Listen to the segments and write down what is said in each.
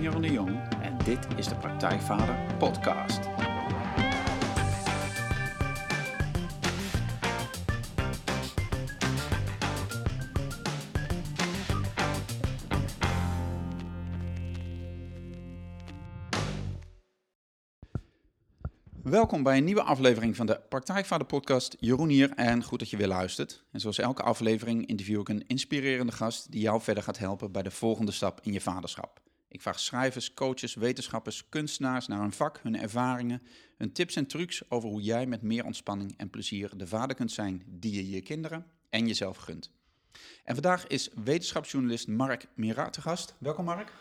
Jeroen de Jong en dit is de Praktijkvader Podcast. Welkom bij een nieuwe aflevering van de Praktijkvader Podcast. Jeroen hier en goed dat je weer luistert. En zoals elke aflevering interview ik een inspirerende gast die jou verder gaat helpen bij de volgende stap in je vaderschap. Ik vraag schrijvers, coaches, wetenschappers, kunstenaars naar hun vak, hun ervaringen, hun tips en trucs over hoe jij met meer ontspanning en plezier de vader kunt zijn die je je kinderen en jezelf gunt. En vandaag is wetenschapsjournalist Mark Mira te gast. Welkom Mark.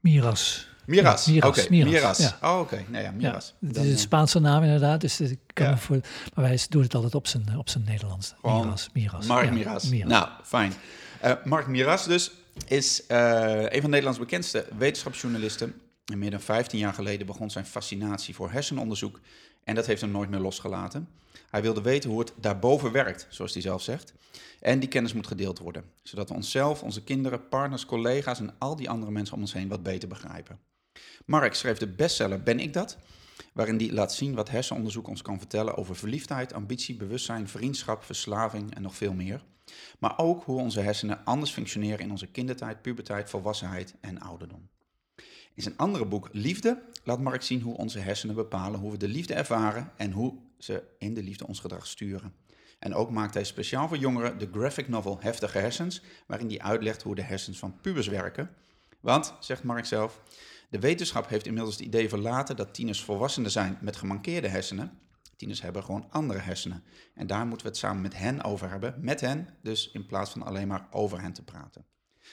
Miras. Miras, Ja, Miras, oké. Miras, Miras. ja. Oh, oké. Nou ja, Miras. Ja, het is een eh, Spaanse naam inderdaad, dus ik kan me voor, maar wij doen het altijd op zijn, op zijn Nederlands. Miras, Miras. Mark Miras. Miras. Nou, fijn. Eh, Mark Miras dus is eh, een van Nederlands bekendste wetenschapsjournalisten. En meer dan 15 jaar geleden begon zijn fascinatie voor hersenonderzoek. En dat heeft hem nooit meer losgelaten. Hij wilde weten hoe het daarboven werkt, zoals hij zelf zegt. En die kennis moet gedeeld worden. Zodat we onszelf, onze kinderen, partners, collega's en al die andere mensen om ons heen wat beter begrijpen. Mark schreef de bestseller Ben ik dat? Waarin hij laat zien wat hersenonderzoek ons kan vertellen over verliefdheid, ambitie, bewustzijn, vriendschap, verslaving en nog veel meer. Maar ook hoe onze hersenen anders functioneren in onze kindertijd, puberteit, volwassenheid en ouderdom. In zijn andere boek Liefde laat Mark zien hoe onze hersenen bepalen hoe we de liefde ervaren en hoe ze in de liefde ons gedrag sturen. En ook maakt hij speciaal voor jongeren de graphic novel Heftige Hersens, waarin hij uitlegt hoe de hersens van pubers werken. Want, zegt Mark zelf, de wetenschap heeft inmiddels het idee verlaten dat tieners volwassenen zijn met gemankeerde hersenen. Tieners hebben gewoon andere hersenen. En daar moeten we het samen met hen over hebben. Met hen, dus in plaats van alleen maar over hen te praten.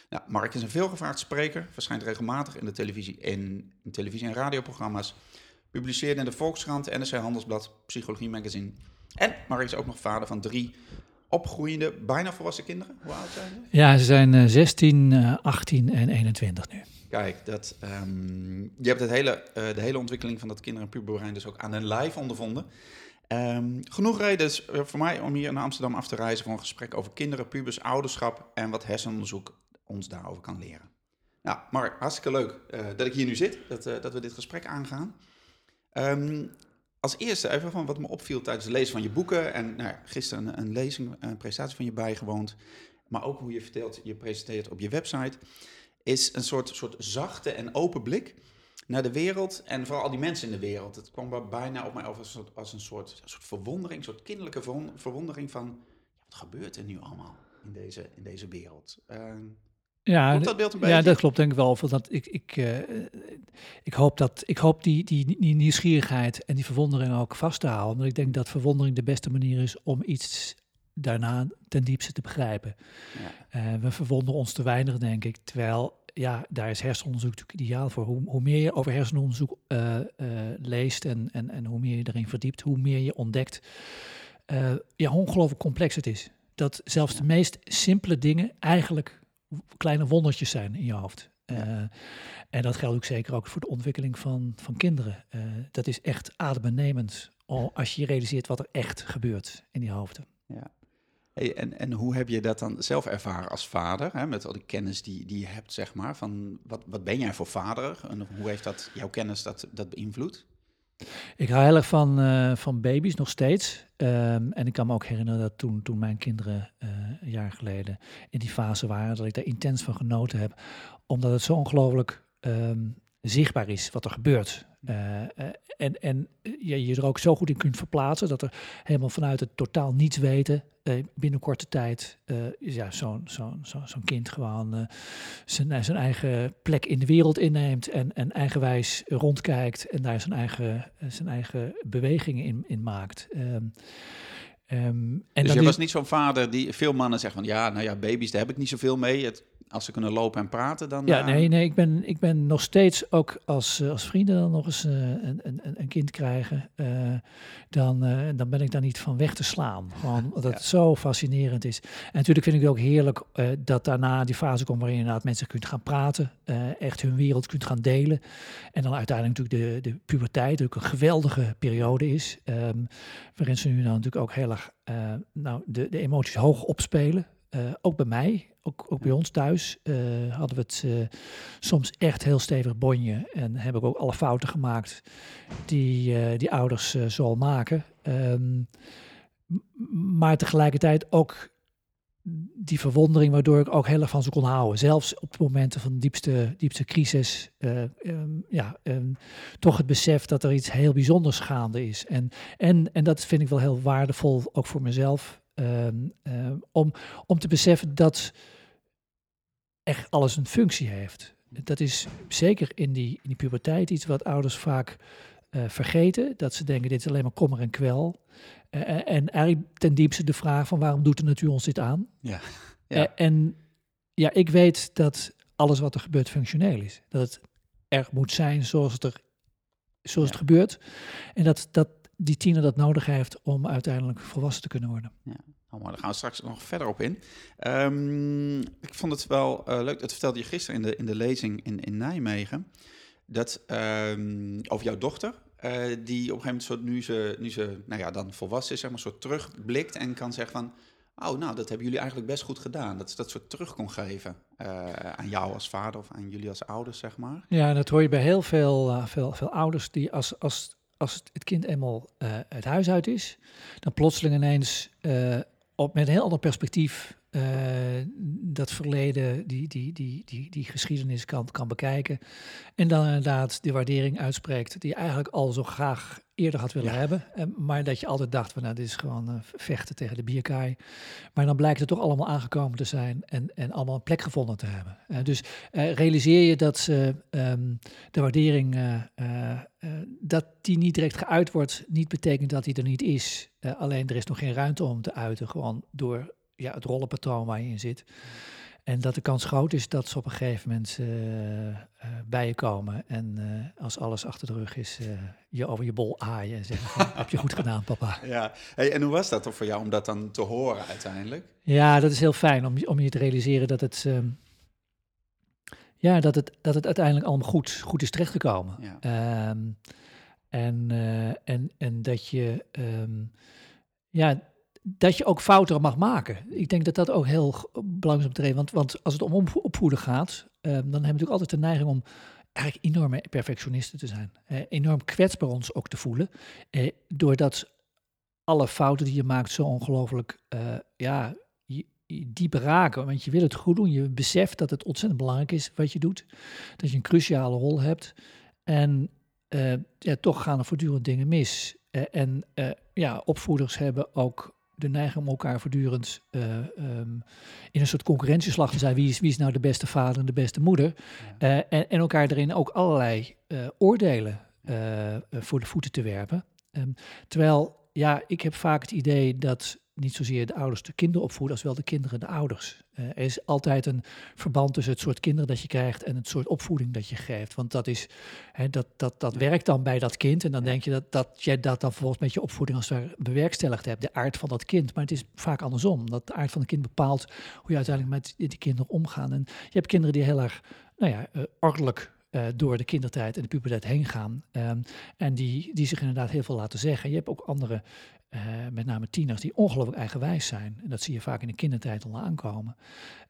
Nou, Mark is een veelgevraagd spreker, verschijnt regelmatig in de televisie, in, in televisie- en radioprogramma's. Publiceerde in de Volkskrant, NRC Handelsblad, Psychologie Magazine. En Mark is ook nog vader van drie opgroeiende, bijna volwassen kinderen. Hoe oud zijn ze? Ja, ze zijn eh, 16, eh, 18 en 21 nu. Kijk, dat, ehm, je hebt het hele, eh, de hele ontwikkeling van dat kinder- en puberbrein dus ook aan hun lijf ondervonden. Ehm, genoeg reden eh, voor mij om hier naar Amsterdam af te reizen voor een gesprek over kinderen, pubers, ouderschap en wat hersenonderzoek ons daarover kan leren. Nou, Mark, hartstikke leuk eh, dat ik hier nu zit, dat, dat we dit gesprek aangaan. Ehm, als eerste even van wat me opviel tijdens het lezen van je boeken en nou, gisteren een, een lezing, een presentatie van je bijgewoond, maar ook hoe je vertelt, je presenteert op je website is een soort, soort zachte en open blik naar de wereld en vooral al die mensen in de wereld. Het kwam bij- bijna op mij over als een soort, als een soort, soort verwondering, een soort kinderlijke verwon- verwondering van ja, wat gebeurt er nu allemaal in deze, in deze wereld. Ehm, Ja, dat beeld een beetje? ja, dat klopt denk ik wel. Want dat, ik, ik, eh, ik hoop, dat, ik hoop die, die, die nieuwsgierigheid en die verwondering ook vast te houden. Omdat ik denk dat verwondering de beste manier is om iets daarna ten diepste te begrijpen. Ja. Eh, we verwonderen ons te weinig, denk ik. Terwijl, ja, daar is hersenonderzoek natuurlijk ideaal voor. Hoe, hoe meer je over hersenonderzoek eh, eh, leest en, en, en hoe meer je erin verdiept, hoe meer je ontdekt, eh, ja, hoe ongelooflijk complex het is. Dat zelfs de meest simpele dingen eigenlijk kleine wondertjes zijn in je hoofd. En dat geldt ook zeker ook voor de ontwikkeling van, van kinderen. Dat is echt adembenemend al- als je realiseert wat er echt gebeurt in die hoofden. Ja. Hey, en, en hoe heb je dat dan zelf ervaren als vader, hè, met al die kennis die, die je hebt, zeg maar, van wat, wat ben jij voor vader en hoe heeft dat, jouw kennis dat, dat beïnvloed? Ik hou heel erg van, eh, van baby's, nog steeds. Ehm, en ik kan me ook herinneren dat toen, toen mijn kinderen eh, een jaar geleden in die fase waren, dat ik daar intens van genoten heb. Omdat het zo ongelooflijk ehm, zichtbaar is wat er gebeurt. Eh, eh, en en je je er ook zo goed in kunt verplaatsen dat er helemaal vanuit het totaal niets weten eh, binnen korte tijd eh, ja, zo'n zo'n zo'n zo'n kind gewoon eh, zijn, zijn eigen plek in de wereld inneemt en, en eigenwijs rondkijkt en daar zijn eigen, eh, zijn eigen bewegingen in, in maakt. Ehm, ehm, en dus je was niet zo'n vader die veel mannen zeggen van ja, nou ja, baby's, daar heb ik niet zoveel mee. Het, als ze kunnen lopen en praten, dan... Ja, eh, nee, nee ik, ben, ik ben nog steeds ook als, eh, als vrienden dan nog eens eh, een, een, een kind krijgen, dan, dan ben ik daar niet van weg te slaan. Gewoon omdat het zo fascinerend is. En natuurlijk vind ik het ook heerlijk dat daarna die fase komt waarin je inderdaad mensen kunt gaan praten, echt hun wereld kunt gaan delen. En dan uiteindelijk natuurlijk de, de puberteit, ook een geweldige periode is, ehm, waarin ze nu dan natuurlijk ook heel erg nou, de, de emoties hoog opspelen. Ook bij mij, ook, bij ons thuis hadden we het soms echt heel stevig bonje. En heb ik ook alle fouten gemaakt die, die ouders zal maken. Ehm, maar tegelijkertijd ook die verwondering waardoor ik ook heel erg van ze kon houden. Zelfs op momenten van diepste, diepste crisis. Uh, ja, um, toch het besef dat er iets heel bijzonders gaande is. En, en, en dat vind ik wel heel waardevol, ook voor mezelf. Um, om, om te beseffen dat echt alles een functie heeft. Dat is zeker in die, in die puberteit iets wat ouders vaak uh, vergeten. Dat ze denken, dit is alleen maar kommer en kwel. Uh, en eigenlijk ten diepste de vraag van waarom doet de natuur ons dit aan? Ja. ja. en ja, ik weet dat alles wat er gebeurt functioneel is. Dat het er moet zijn zoals het, er, zoals het gebeurt. En dat, dat die tiener dat nodig heeft om uiteindelijk volwassen te kunnen worden. Ja. Oh, maar daar gaan we straks nog verder op in. Um, ik vond het wel uh, leuk, dat vertelde je gisteren in de, in de lezing in, in Nijmegen dat um, over jouw dochter, uh, die op een gegeven moment soort, nu ze, nu ze nou ja, dan volwassen is, zeg maar, soort terugblikt en kan zeggen van, oh, nou, dat hebben jullie eigenlijk best goed gedaan. Dat ze dat soort terug kon geven uh, aan jou als vader of aan jullie als ouders, zeg maar. Ja, dat hoor je bij heel veel, veel, veel ouders die als, als, als het kind eenmaal het huis uit is, dan plotseling ineens op, met een heel ander perspectief uh, dat verleden, die, die, die, die, die geschiedenis kan, kan bekijken. En dan inderdaad de waardering uitspreekt die eigenlijk al zo graag eerder had willen hebben. Uh, maar dat je altijd dacht van nou, dit is gewoon uh, vechten tegen de bierkaai. Maar dan blijkt het toch allemaal aangekomen te zijn en, en allemaal een plek gevonden te hebben. dus realiseer je dat um, de waardering, dat die niet direct geuit wordt, niet betekent dat die er niet is. alleen er is nog geen ruimte om te uiten, gewoon door ja, het rollenpatroon waar je in zit. En dat de kans groot is dat ze op een gegeven moment uh, uh, bij je komen. En uh, als alles achter de rug is, je over je bol aaien en zeggen: van, Heb je goed gedaan, papa? Ja, hey, en hoe was dat voor jou om dat dan te horen uiteindelijk? Ja, dat is heel fijn om, om je te realiseren dat het. Um, ja, dat het, dat het uiteindelijk allemaal goed, goed is terechtgekomen. Ja. Um, en, en, en dat je. Um, ja, dat je ook fouten mag maken. Ik denk dat dat ook heel belangrijk is om te reden. Want, want als het om opvoeden gaat, um, dan hebben we natuurlijk altijd de neiging om eigenlijk enorme perfectionisten te zijn. Eh, enorm kwetsbaar ons ook te voelen. Eh, doordat alle fouten die je maakt zo ongelooflijk uh, ja, diep raken. Want je wil het goed doen. Je beseft dat het ontzettend belangrijk is wat je doet. Dat je een cruciale rol hebt. En uh, ja, toch gaan er voortdurend dingen mis. En ja, opvoeders hebben ook de neiging om elkaar voortdurend uh, um, in een soort concurrentieslag te zijn. Wie is, wie is nou de beste vader en de beste moeder? Uh, en, en, elkaar erin ook allerlei uh, oordelen voor de voeten te werpen. Um, terwijl, ja, ik heb vaak het idee dat niet zozeer de ouders de kinderen opvoeden, als wel de kinderen de ouders. Uh, er is altijd een verband tussen het soort kinderen dat je krijgt en het soort opvoeding dat je geeft. Want dat, is, hè, dat, dat, dat werkt dan bij dat kind. En dan denk je dat, dat jij dat dan vervolgens met je opvoeding als het bewerkstelligd hebt, de aard van dat kind. Maar het is vaak andersom. Dat de aard van het kind bepaalt hoe je uiteindelijk met die kinderen omgaan. En je hebt kinderen die heel erg nou ja, uh, ordelijk uh, door de kindertijd en de puberteit heen gaan. Um, en die, die zich inderdaad heel veel laten zeggen. Je hebt ook andere uh, met name tieners, die ongelooflijk eigenwijs zijn. En dat zie je vaak in de kindertijd al aankomen.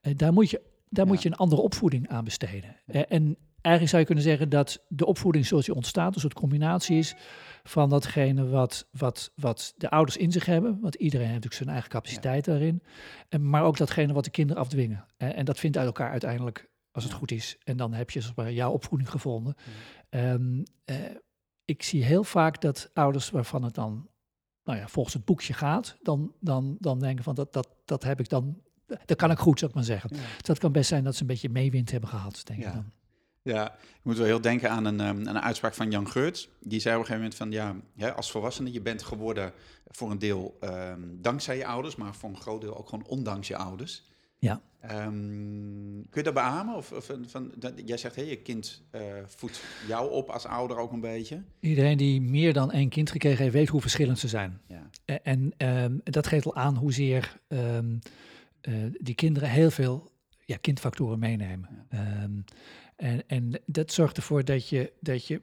Uh, daar moet je, daar ja. moet je een andere opvoeding aan besteden. Uh, en eigenlijk zou je kunnen zeggen dat de opvoeding zoals die ontstaat, een soort combinatie is van datgene wat, wat, wat de ouders in zich hebben. Want iedereen heeft natuurlijk zijn eigen capaciteit ja. daarin. En, maar ook datgene wat de kinderen afdwingen. en dat vindt uit elkaar uiteindelijk, als het goed is. En dan heb je zeg maar, jouw opvoeding gevonden. Um, ik zie heel vaak dat ouders waarvan het dan nou ja, volgens het boekje gaat, dan, dan, dan denken van dat, dat, dat heb ik dan, dat kan ik goed, zou ik maar zeggen. Ja. Dus dat kan best zijn dat ze een beetje meewind hebben gehad, denk ja. ik dan. Ja, ik moet wel heel denken aan een, um, een uitspraak van Jan Geurts. Die zei op een gegeven moment van, ja, ja als volwassene, je bent geworden voor een deel um, dankzij je ouders, maar voor een groot deel ook gewoon ondanks je ouders. Ja. Um, kun je dat beamen? Of, of van, dat, jij zegt, hey, je kind uh, voedt jou op als ouder ook een beetje. Iedereen die meer dan één kind gekregen heeft, weet hoe verschillend ze zijn. Ja. En um, dat geeft al aan hoezeer um, uh, die kinderen heel veel ja, kindfactoren meenemen. Ja. en, en dat zorgt ervoor dat je, dat je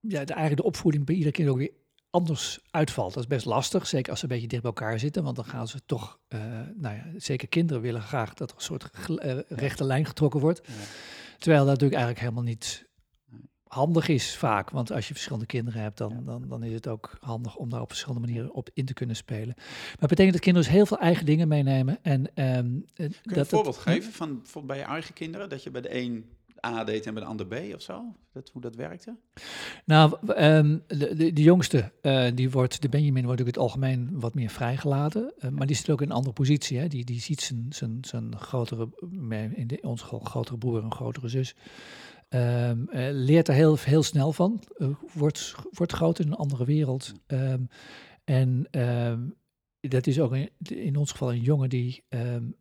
ja, de, eigenlijk de opvoeding bij ieder kind ook weer anders uitvalt. Dat is best lastig, zeker als ze een beetje dicht bij elkaar zitten, want dan gaan ze toch, uh, nou ja, zeker kinderen willen graag dat er een soort uh, rechte lijn getrokken wordt. Ja. Terwijl dat natuurlijk eigenlijk helemaal niet handig is vaak. Want als je verschillende kinderen hebt, dan, dan, dan is het ook handig om daar op verschillende manieren op in te kunnen spelen. Maar het betekent dat kinderen dus heel veel eigen dingen meenemen. En, um, Kun je dat, een voorbeeld geven van bijvoorbeeld bij je eigen kinderen? Dat je bij de een A deed en bij de ander B of zo? Dat, hoe dat werkte? Nou, um, de, de, de, jongste, uh, die wordt, de Benjamin wordt ook het algemeen wat meer vrijgelaten. Uh, maar die zit ook in een andere positie. Hè? Die, die ziet zijn, zijn, zijn grotere, in de, ons grotere broer en grotere zus. Um, uh, leert er heel, heel snel van. wordt, wordt groot in een andere wereld. Um, en dat is ook in, in, ons geval een jongen die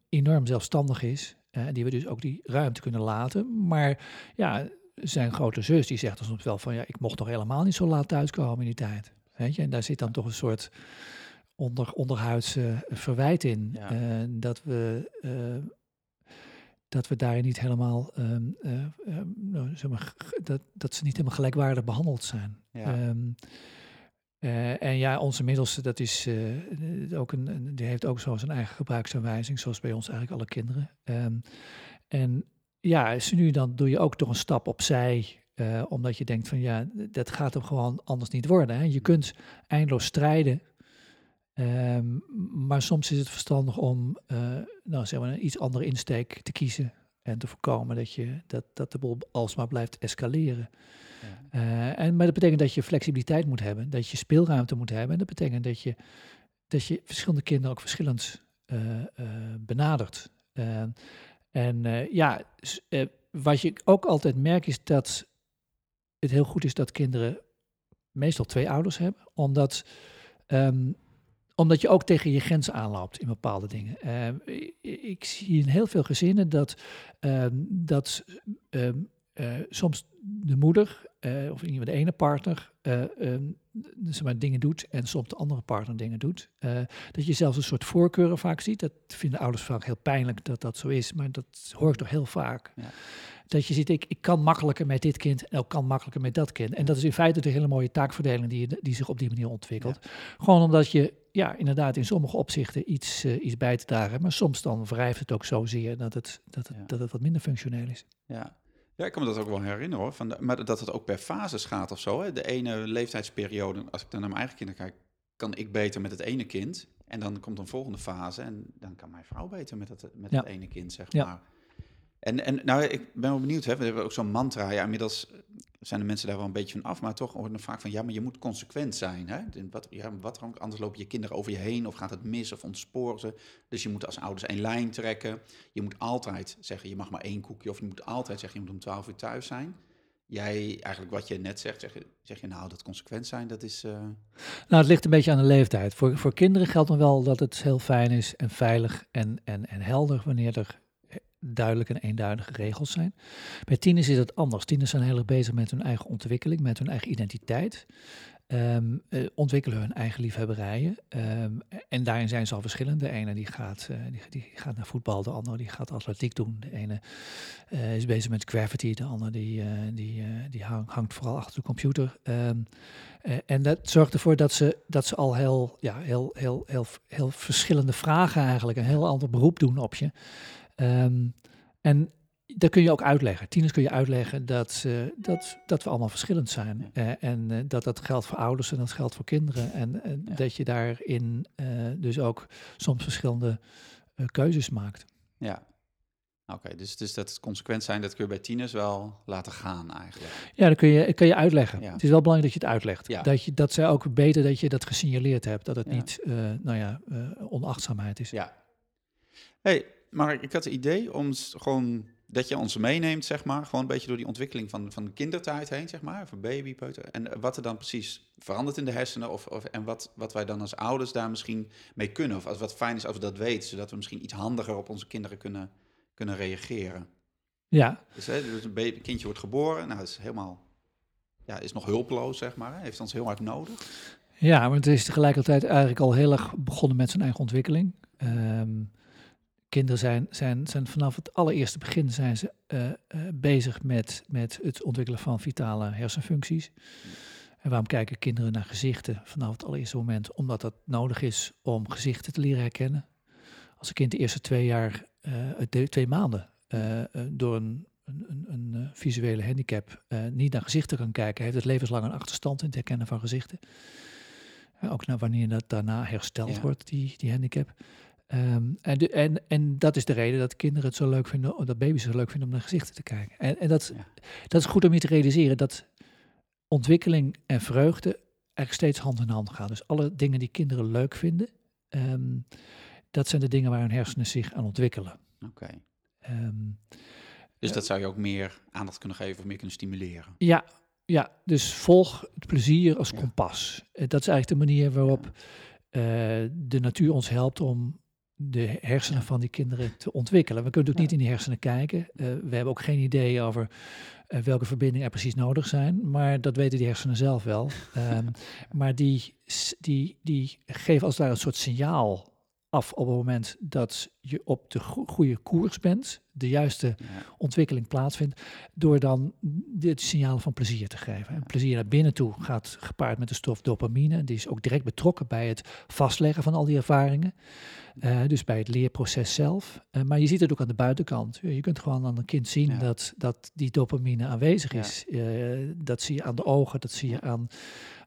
enorm zelfstandig is. Uh, die we dus ook die ruimte kunnen laten. Maar ja, zijn grote zus die zegt soms wel van ja, ik mocht nog helemaal niet zo laat thuiskomen in die tijd. Weet je, en daar zit dan toch een soort onder, onderhuidse verwijt in. Ja. Uh, dat we. Uh, dat we daarin niet helemaal, um, nou, zeg maar, dat, dat ze niet helemaal gelijkwaardig behandeld zijn. Ja. Um, uh, en ja, onze middelste, dat is uh, ook een, die heeft ook zo zijn eigen gebruiksaanwijzing, zoals bij ons eigenlijk alle kinderen. Um, en ja, nu dan doe je ook toch een stap opzij, uh, omdat je denkt van ja, dat gaat hem gewoon anders niet worden. Hè? Je kunt eindeloos strijden, um, maar soms is het verstandig om nou, zeg maar een iets andere insteek te kiezen en te voorkomen dat, je, dat, dat de boel alsmaar blijft escaleren. Uh, en, maar dat betekent dat je flexibiliteit moet hebben, dat je speelruimte moet hebben. En dat betekent dat je, dat je verschillende kinderen ook verschillend uh, uh, benadert. en ja, wat je ook altijd merkt is dat het heel goed is dat kinderen meestal twee ouders hebben, omdat, um, omdat je ook tegen je grenzen aanloopt in bepaalde dingen. ik zie in heel veel gezinnen dat, um, dat soms de moeder uh, of de ene partner uh, um, zeg maar, dingen doet en soms de andere partner dingen doet. Uh, dat je zelfs een soort voorkeuren vaak ziet. Dat vinden ouders vaak heel pijnlijk dat dat zo is, maar dat hoor ik toch heel vaak. Ja. Dat je ziet, ik, ik kan makkelijker met dit kind en ik kan makkelijker met dat kind. En dat is in feite de hele mooie taakverdeling die, die zich op die manier ontwikkelt. Ja. Gewoon omdat je ja, inderdaad in sommige opzichten iets, iets bij te dragen, maar soms dan wrijft het ook zozeer dat het, dat het, ja. dat het wat minder functioneel is. Ja, ja, ik kan me dat ook wel herinneren hoor. Van de, maar dat het ook per fases gaat of zo. Hè. De ene leeftijdsperiode, als ik dan naar mijn eigen kinderen kijk, kan ik beter met het ene kind. En dan komt een volgende fase en dan kan mijn vrouw beter met het, met ja. het ene kind, zeg maar. Ja. En, en nou, ik ben wel benieuwd, hè, we hebben ook zo'n mantra. Ja, inmiddels zijn de mensen daar wel een beetje van af, maar toch hoort er vaak van, ja, maar je moet consequent zijn. Hè? Wat, ja, wat anders lopen je kinderen over je heen of gaat het mis of ontsporen ze. Dus je moet als ouders één lijn trekken. Je moet altijd zeggen, je mag maar één koekje of je moet altijd zeggen, je moet om twaalf uur thuis zijn. Jij, eigenlijk wat je net zegt, zeg, zeg je nou dat consequent zijn, dat is... Uh... Nou, het ligt een beetje aan de leeftijd. Voor, voor kinderen geldt dan wel dat het heel fijn is en veilig en, en, en helder wanneer er duidelijke en eenduidige regels zijn. Bij tieners is het anders. Tieners zijn heel erg bezig met hun eigen ontwikkeling, met hun eigen identiteit. Um, uh, ontwikkelen hun eigen liefhebberijen. Um, en daarin zijn ze al verschillend. De ene die gaat, uh, die, die, gaat naar voetbal, de andere die gaat atletiek doen. De ene uh, is bezig met gravity, de andere die, die, die hang, hangt vooral achter de computer. Um, en dat zorgt ervoor dat ze, dat ze al heel, ja, heel, heel, heel verschillende vragen eigenlijk, een heel ander beroep doen op je. Um, en dat kun je ook uitleggen. Tieners kun je uitleggen dat, uh, dat, dat we allemaal verschillend zijn. Uh, en uh, dat dat geldt voor ouders en dat geldt voor kinderen. En ja. dat je daarin dus ook soms verschillende keuzes maakt. Ja, Oké, dus, dus dat het consequent zijn, dat kun je bij tieners wel laten gaan eigenlijk. Ja, dat kun je, kun je uitleggen. Ja. Het is wel belangrijk dat je het uitlegt. Ja. Dat, je, dat zij ook beter dat je dat gesignaleerd hebt. Dat het niet, nou ja, onachtzaamheid is. Ja. Hey, maar ik had het idee om gewoon dat je ons meeneemt, zeg maar, gewoon een beetje door die ontwikkeling van, van de kindertijd heen, zeg maar, van baby, peuter. En wat er dan precies verandert in de hersenen of, of, en wat, wat wij dan als ouders daar misschien mee kunnen. Of als wat fijn is als we dat weten, zodat we misschien iets handiger op onze kinderen kunnen, kunnen reageren. Ja. Dus, hè, dus een baby, kindje wordt geboren, nou, is helemaal, ja, is nog hulpeloos, zeg maar, heeft ons heel hard nodig. Ja, maar het is tegelijkertijd eigenlijk al heel erg begonnen met zijn eigen ontwikkeling. Um, kinderen zijn, zijn, zijn vanaf het allereerste begin zijn ze, uh, uh, bezig met, met het ontwikkelen van vitale hersenfuncties. En waarom kijken kinderen naar gezichten vanaf het allereerste moment? Omdat dat nodig is om gezichten te leren herkennen. Als een kind de eerste twee jaar, uh, twee maanden, door een, een, een, visuele handicap niet naar gezichten kan kijken, heeft het levenslang een achterstand in het herkennen van gezichten. ook naar wanneer dat daarna hersteld wordt, die, die handicap. Um, en, de, en, en dat is de reden dat kinderen het zo leuk vinden, dat baby's het zo leuk vinden om naar gezichten te kijken. En, en dat, dat is goed om je te realiseren dat ontwikkeling en vreugde eigenlijk steeds hand in hand gaan. Dus alle dingen die kinderen leuk vinden, um, dat zijn de dingen waar hun hersenen zich aan ontwikkelen. Oké. Um, dus uh, dat zou je ook meer aandacht kunnen geven of meer kunnen stimuleren? Ja, ja dus volg het plezier als kompas. Ja. Dat is eigenlijk de manier waarop uh, de natuur ons helpt om de hersenen van die kinderen te ontwikkelen. We kunnen natuurlijk niet in die hersenen kijken. Uh, we hebben ook geen idee over uh, welke verbindingen er precies nodig zijn, maar dat weten die hersenen zelf wel. Um, maar die, die, die geven als het ware een soort signaal af op het moment dat je op de go goede koers bent, de juiste ja. ontwikkeling plaatsvindt, door dan dit signaal van plezier te geven. En plezier naar binnen toe gaat gepaard met de stof dopamine. Die is ook direct betrokken bij het vastleggen van al die ervaringen. Uh, dus bij het leerproces zelf. Uh, maar je ziet het ook aan de buitenkant. Je kunt gewoon aan een kind zien ja. dat, dat die dopamine aanwezig is. Ja. Uh, dat zie je aan de ogen, dat zie je aan,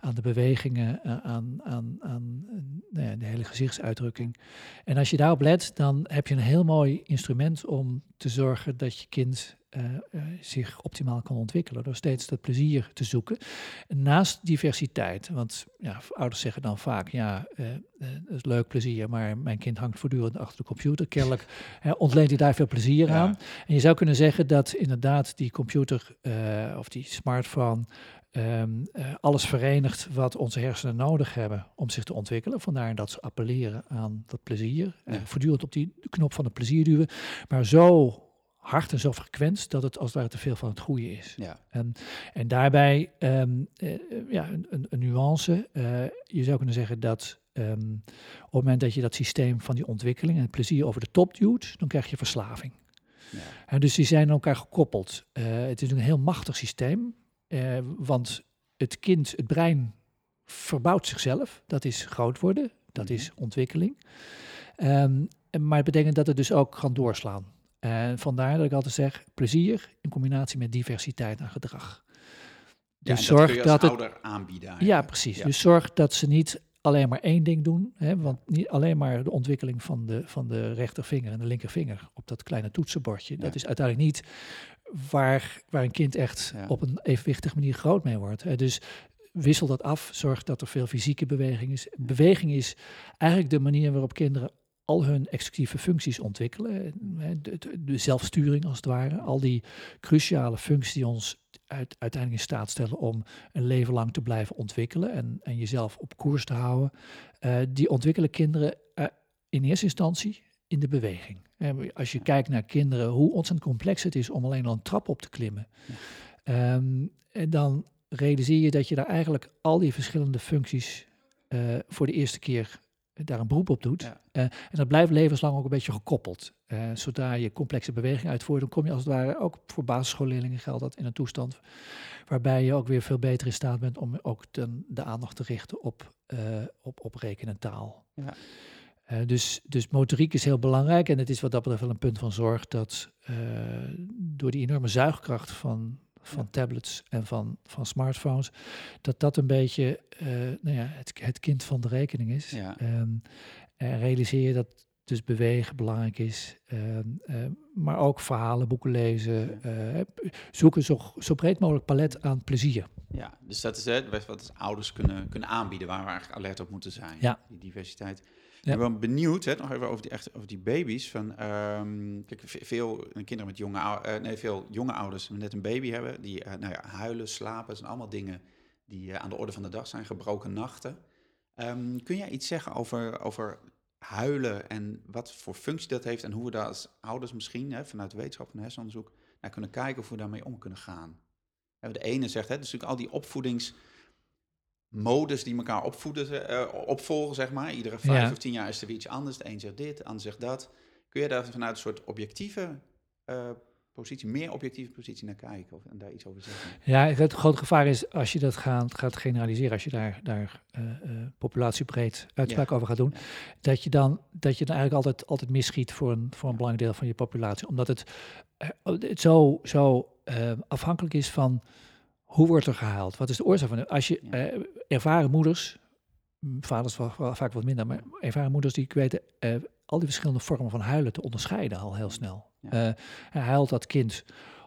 aan de bewegingen, aan, aan, aan nou ja, de hele gezichtsuitdrukking. En als je daarop let, dan heb je een heel mooi instrument om te zorgen dat je kind uh, uh, zich optimaal kan ontwikkelen. Door steeds dat plezier te zoeken. Naast diversiteit. Want ja, ouders zeggen dan vaak: ja, uh, dat is leuk plezier, maar mijn kind hangt voortdurend achter de computer. Kennelijk ontleent hij daar veel plezier ja. aan. En je zou kunnen zeggen dat inderdaad die computer of die smartphone. Um, uh, alles verenigt wat onze hersenen nodig hebben om zich te ontwikkelen. Vandaar dat ze appelleren aan dat plezier. Ja. Voortdurend op die knop van het plezier duwen. Maar zo hard en zo frequent dat het als het ware te veel van het goede is. Ja. En, en daarbij um, uh, ja, een, een nuance. je zou kunnen zeggen dat um, op het moment dat je dat systeem van die ontwikkeling en het plezier over de top duwt, dan krijg je verslaving. Ja. En dus die zijn aan elkaar gekoppeld. het is een heel machtig systeem. Want het kind, het brein, verbouwt zichzelf. Dat is groot worden, dat is ontwikkeling. Um, maar het betekent dat het dus ook kan doorslaan. En vandaar dat ik altijd zeg, plezier in combinatie met diversiteit aan gedrag. Dus zorg dat, dat het ouder aanbieden. Eigenlijk. Ja, precies. Ja. Dus zorg dat ze niet alleen maar één ding doen. Hè, want niet alleen maar de ontwikkeling van de, van de rechtervinger en de linkervinger op dat kleine toetsenbordje. Ja. Dat is uiteindelijk niet waar, waar een kind echt ja. op een evenwichtige manier groot mee wordt. Hè. Dus wissel dat af, zorg dat er veel fysieke beweging is. Beweging is eigenlijk de manier waarop kinderen al hun executieve functies ontwikkelen. De, de, zelfsturing als het ware. Al die cruciale functies die ons uit, uiteindelijk in staat stellen om een leven lang te blijven ontwikkelen en, en jezelf op koers te houden. Uh, die ontwikkelen kinderen uh, in eerste instantie in de beweging. Als je kijkt naar kinderen, hoe ontzettend complex het is om alleen al een trap op te klimmen. Um, en dan realiseer je dat je daar eigenlijk al die verschillende functies uh, voor de eerste keer daar een beroep op doet. Ja. Uh, en dat blijft levenslang ook een beetje gekoppeld. Uh, zodra je complexe bewegingen uitvoert, dan kom je als het ware, ook voor basisschoolleerlingen geldt dat, in een toestand waarbij je ook weer veel beter in staat bent om ook de, de aandacht te richten op, uh, op, op rekenen taal. Ja. dus, dus motoriek is heel belangrijk en het is wat dat betreft wel een punt van zorg dat door die enorme zuigkracht van van tablets en van, van smartphones, dat dat een beetje uh, nou ja, het, het kind van de rekening is. Ja. Um, en realiseer je dat dus bewegen belangrijk is, um, uh, maar ook verhalen, boeken lezen, uh, zoeken zo, zo breed mogelijk palet aan plezier. Ja, dus dat is het wat ouders kunnen, kunnen aanbieden, waar we eigenlijk alert op moeten zijn. Ja. Die diversiteit. Ja. Ik ben benieuwd, hè, nog even over die, echt, over die baby's. Van, um, kijk, veel kinderen met jonge, uh, nee, veel jonge ouders die net een baby hebben, die uh, nou ja, huilen, slapen, zijn allemaal dingen die uh, aan de orde van de dag zijn, gebroken nachten. Um, kun jij iets zeggen over, over huilen en wat voor functie dat heeft en hoe we daar als ouders misschien hè, vanuit wetenschap en hersenonderzoek naar kunnen kijken of we daarmee om kunnen gaan? De ene zegt, hè, dus natuurlijk al die opvoedings modes die elkaar opvoeden, uh, opvolgen, zeg maar. Iedere vijf ja. of tien jaar is er weer iets anders. De een zegt dit, de ander zegt dat. Kun je daar vanuit een soort objectieve uh, positie, meer objectieve positie naar kijken of en daar iets over zeggen. Ja, het grote gevaar is als je dat gaat, gaat generaliseren, als je daar, daar uh, populatiebreed uitspraak over gaat doen, dat je dan dat je dan eigenlijk altijd, altijd misschiet voor een, voor een belangrijk deel van je populatie. Omdat het, het zo, zo afhankelijk is van hoe wordt er gehaald? Wat is de oorzaak van Als je ervaren moeders, vaders vaak wat minder, maar ervaren moeders die weten al die verschillende vormen van huilen te onderscheiden al heel snel. Hij huilt dat kind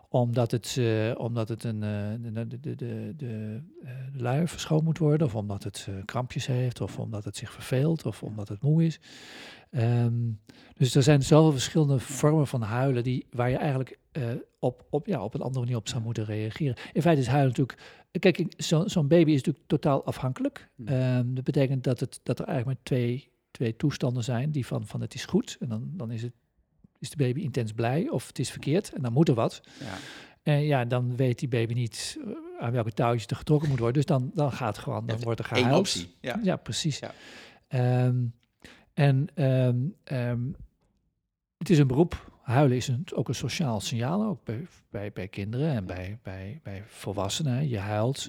omdat het, uh, omdat het een, uh, de, de, de, de, de lui verschoond moet worden, of omdat het uh, krampjes heeft, of omdat het zich verveelt, of omdat het moe is. Um, dus er zijn zoveel verschillende vormen van huilen die, waar je eigenlijk op, op, ja, op een andere manier op zou moeten reageren. In feite is huilen natuurlijk. Kijk, zo'n zo baby is natuurlijk totaal afhankelijk. Um, dat betekent dat, het, dat er eigenlijk maar twee, twee toestanden zijn: die van, van het is goed, en dan, dan is het is de baby intens blij of het is verkeerd en dan moet er wat. Ja. En ja, dan weet die baby niet uh, aan welke touwtjes er getrokken moet worden. Dus dan, dan gaat het gewoon, dan wordt er gehuild. optie. Ja, ja precies. Ja. Um, en um, um, het is een beroep. Huilen is een, ook een sociaal signaal, ook bij, bij, bij kinderen en bij, bij, bij volwassenen. Je huilt.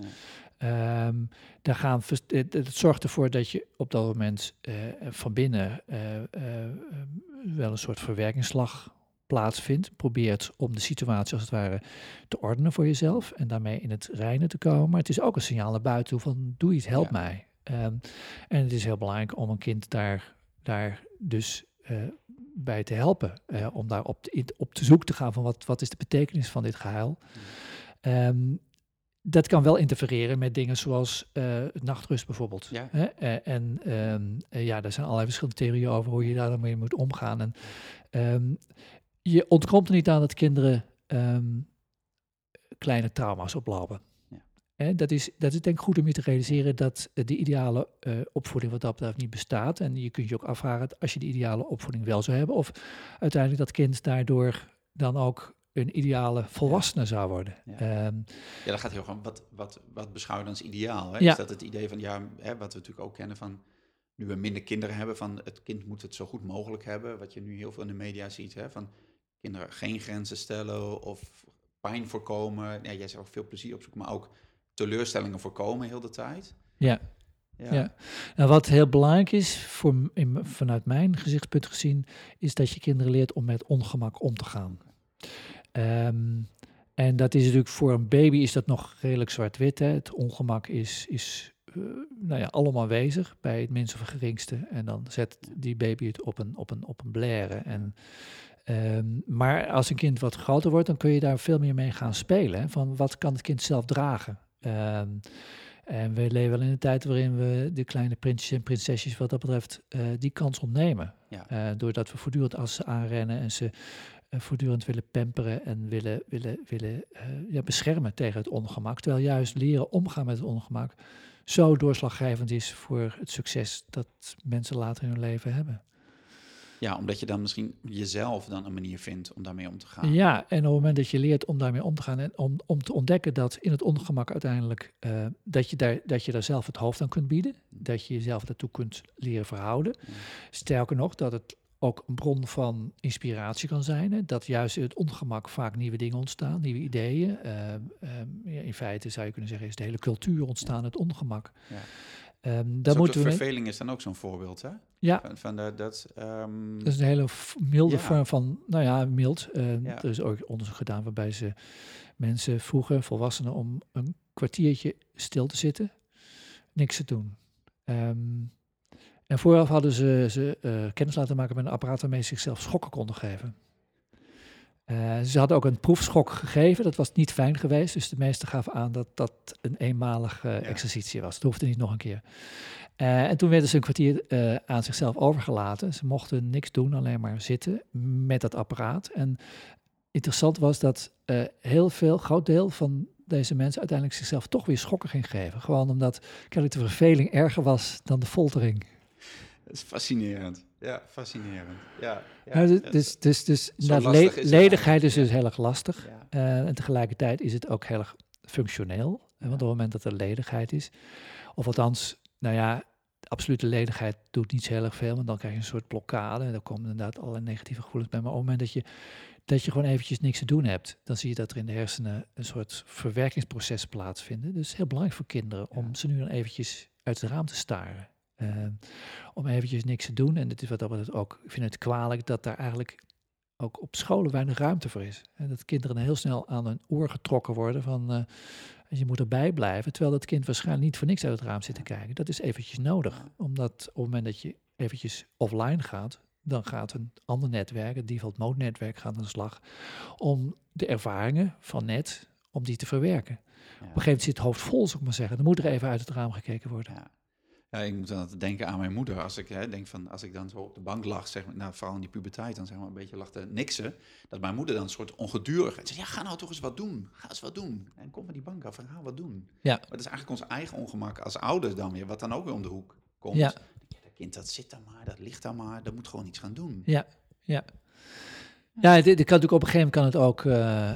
Um, daar gaan, het, het, zorgt ervoor dat je op dat moment uh, van binnen uh, uh, wel een soort verwerkingsslag plaatsvindt. Probeert om de situatie als het ware te ordenen voor jezelf en daarmee in het reinen te komen. Maar het is ook een signaal naar buiten toe van doe iets, help mij. Um, en het is heel belangrijk om een kind daar, daar dus bij te helpen. om daar op, te, op te zoek te gaan van wat, wat is de betekenis van dit gehuil. Um, dat kan wel interfereren met dingen zoals uh, nachtrust bijvoorbeeld. Ja. Hè? Uh, en um, uh, ja, er zijn allerlei verschillende theorieën over hoe je daar mee moet omgaan. En um, je ontkomt er niet aan dat kinderen kleine trauma's oplopen. Dat, is, dat is denk ik goed om je te realiseren dat de ideale opvoeding wat dat betreft niet bestaat. En je kunt je ook afvragen, als je de ideale opvoeding wel zou hebben, of uiteindelijk dat kind daardoor dan ook een ideale volwassene zou worden. Ja, um, ja dat gaat heel gewoon, wat, wat, wat beschouwen dan als ideaal? Hè? Ja. Is dat het idee van, ja, hè, wat we natuurlijk ook kennen van, nu we minder kinderen hebben, van het kind moet het zo goed mogelijk hebben, wat je nu heel veel in de media ziet, hè, van kinderen geen grenzen stellen of pijn voorkomen. Ja, jij zegt ook veel plezier opzoeken, maar ook teleurstellingen voorkomen heel de tijd. Ja. Ja. ja. Nou, wat heel belangrijk is, voor, in, vanuit mijn gezichtspunt gezien, is dat je kinderen leert om met ongemak om te gaan. Um, en dat is natuurlijk voor een baby is dat nog redelijk zwart-wit. Het ongemak is, is uh, nou ja, allemaal aanwezig bij het minste of geringste. En dan zet die baby het op een, op een, op een blare. En, um, maar als een kind wat groter wordt, dan kun je daar veel meer mee gaan spelen. Van wat kan het kind zelf dragen? Um, en we leven wel in een tijd waarin we de kleine prinsjes en prinsesjes wat dat betreft uh, die kans ontnemen. Ja. Uh, doordat we voortdurend als ze aanrennen en ze uh, voortdurend willen pamperen en willen, willen, willen ja, beschermen tegen het ongemak. Terwijl juist leren omgaan met het ongemak zo doorslaggevend is voor het succes dat mensen later in hun leven hebben. Ja, omdat je dan misschien jezelf dan een manier vindt om daarmee om te gaan. Ja, en op het moment dat je leert om daarmee om te gaan en om, om te ontdekken dat in het ongemak uiteindelijk uh, dat, je daar, dat je daar zelf het hoofd aan kunt bieden, dat je jezelf daartoe kunt leren verhouden. Sterker nog, dat het ook een bron van inspiratie kan zijn. Hè? Dat juist in het ongemak vaak nieuwe dingen ontstaan, nieuwe ideeën. Uh, uh, in feite zou je kunnen zeggen, is de hele cultuur ontstaan het ongemak. Ja. Um, moeten we verveling is dan ook zo'n voorbeeld, hè? Ja. Van, van de, dat, um... dat is een hele milde ja. vorm van, nou ja, mild. Uh, ja. Er is ook onderzoek gedaan waarbij ze mensen vroegen, volwassenen, om een kwartiertje stil te zitten, niks te doen. Um, en vooraf hadden ze, ze uh, kennis laten maken met een apparaat waarmee ze zichzelf schokken konden geven. Uh, ze hadden ook een proefschok gegeven, dat was niet fijn geweest. Dus de meesten gaven aan dat dat een eenmalige exercitie was. Het hoefde niet nog een keer. Uh, en toen werden ze een kwartier aan zichzelf overgelaten. Ze mochten niks doen, alleen maar zitten met dat apparaat. En interessant was dat heel veel, groot deel van deze mensen uiteindelijk zichzelf toch weer schokken ging geven. Gewoon omdat kennelijk de verveling erger was dan de foltering. Dat is fascinerend. Ja, fascinerend. Ja, ja, ja dus, dus, dus nou, le ledigheid is dus heel erg lastig. Ja. Uh, en tegelijkertijd is het ook heel erg functioneel. Ja. Want op het moment dat er ledigheid is, of althans, nou ja, absolute ledigheid doet niet zo heel erg veel, want dan krijg je een soort blokkade. En dan komen inderdaad allerlei negatieve gevoelens bij. Maar op het moment dat je dat je gewoon eventjes niks te doen hebt, dan zie je dat er in de hersenen een soort verwerkingsproces plaatsvinden. Dus heel belangrijk voor kinderen om ze nu dan eventjes uit het raam te staren. Uh, om eventjes niks te doen. En het is wat dat betreft ook, ik vind het kwalijk dat daar eigenlijk ook op scholen weinig ruimte voor is. En dat kinderen heel snel aan hun oor getrokken worden van uh, je moet erbij blijven. Terwijl dat kind waarschijnlijk niet voor niks uit het raam zit te kijken. Dat is eventjes nodig. Omdat op het moment dat je eventjes offline gaat, dan gaat een ander netwerk, het default mode netwerk, gaat aan de slag om de ervaringen van net, om die te verwerken. Op een gegeven moment zit het hoofd vol, zou ik maar zeggen. Dan moet er even uit het raam gekeken worden. Ja. Ja, ik moet dan denken aan mijn moeder. Als ik hè, denk van, als ik dan zo op de bank lag, zeg maar, nou, vooral in die puberteit, dan zeg maar een beetje lag te niksen. Dat mijn moeder dan een soort ongedurig. Zei, ja, ga nou toch eens wat doen. Ga eens wat doen. En kom van die bank af en ga wat doen. Ja. Maar het is eigenlijk ons eigen ongemak als ouders dan weer, wat dan ook weer om de hoek komt. Ja. Dat kind, dat zit daar maar, dat ligt daar maar, dat moet gewoon iets gaan doen. Ja, ja. Ja, dit, dit, kan natuurlijk op een gegeven moment kan het ook uh,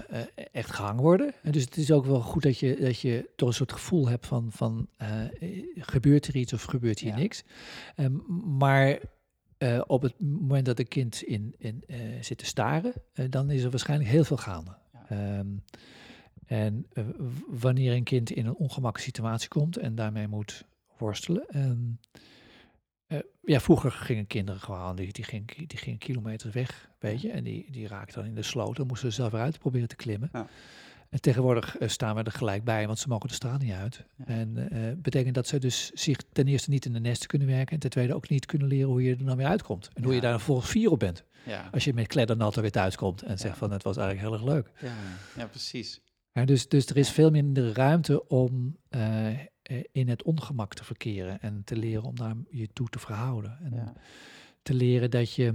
echt gehangen worden. En dus het is ook wel goed dat je, dat je toch een soort gevoel hebt van, van uh, gebeurt er iets of gebeurt hier niks. Um, maar op het moment dat een kind in, in, zit te staren, dan is er waarschijnlijk heel veel gaande. Ja. Um, en wanneer een kind in een ongemakkelijke situatie komt en daarmee moet worstelen, um, uh, ja, vroeger gingen kinderen gewoon, die, die, gingen, die gingen kilometers weg, weet je. En die, die raakten dan in de sloot. Dan moesten ze zelf eruit proberen te klimmen. Ja. En tegenwoordig uh, staan we er gelijk bij, want ze mogen de straat niet uit. Ja. En uh, betekent dat ze dus zich ten eerste niet in de nesten kunnen werken. En ten tweede ook niet kunnen leren hoe je er dan weer uitkomt. En hoe je daar vervolgens vier op bent. Als je met kleddernat er weer thuis komt en zegt van het was eigenlijk heel erg leuk. Ja, ja precies. dus, dus er is veel minder ruimte om eh, in het ongemak te verkeren en te leren om daar je toe te verhouden. En te leren dat je,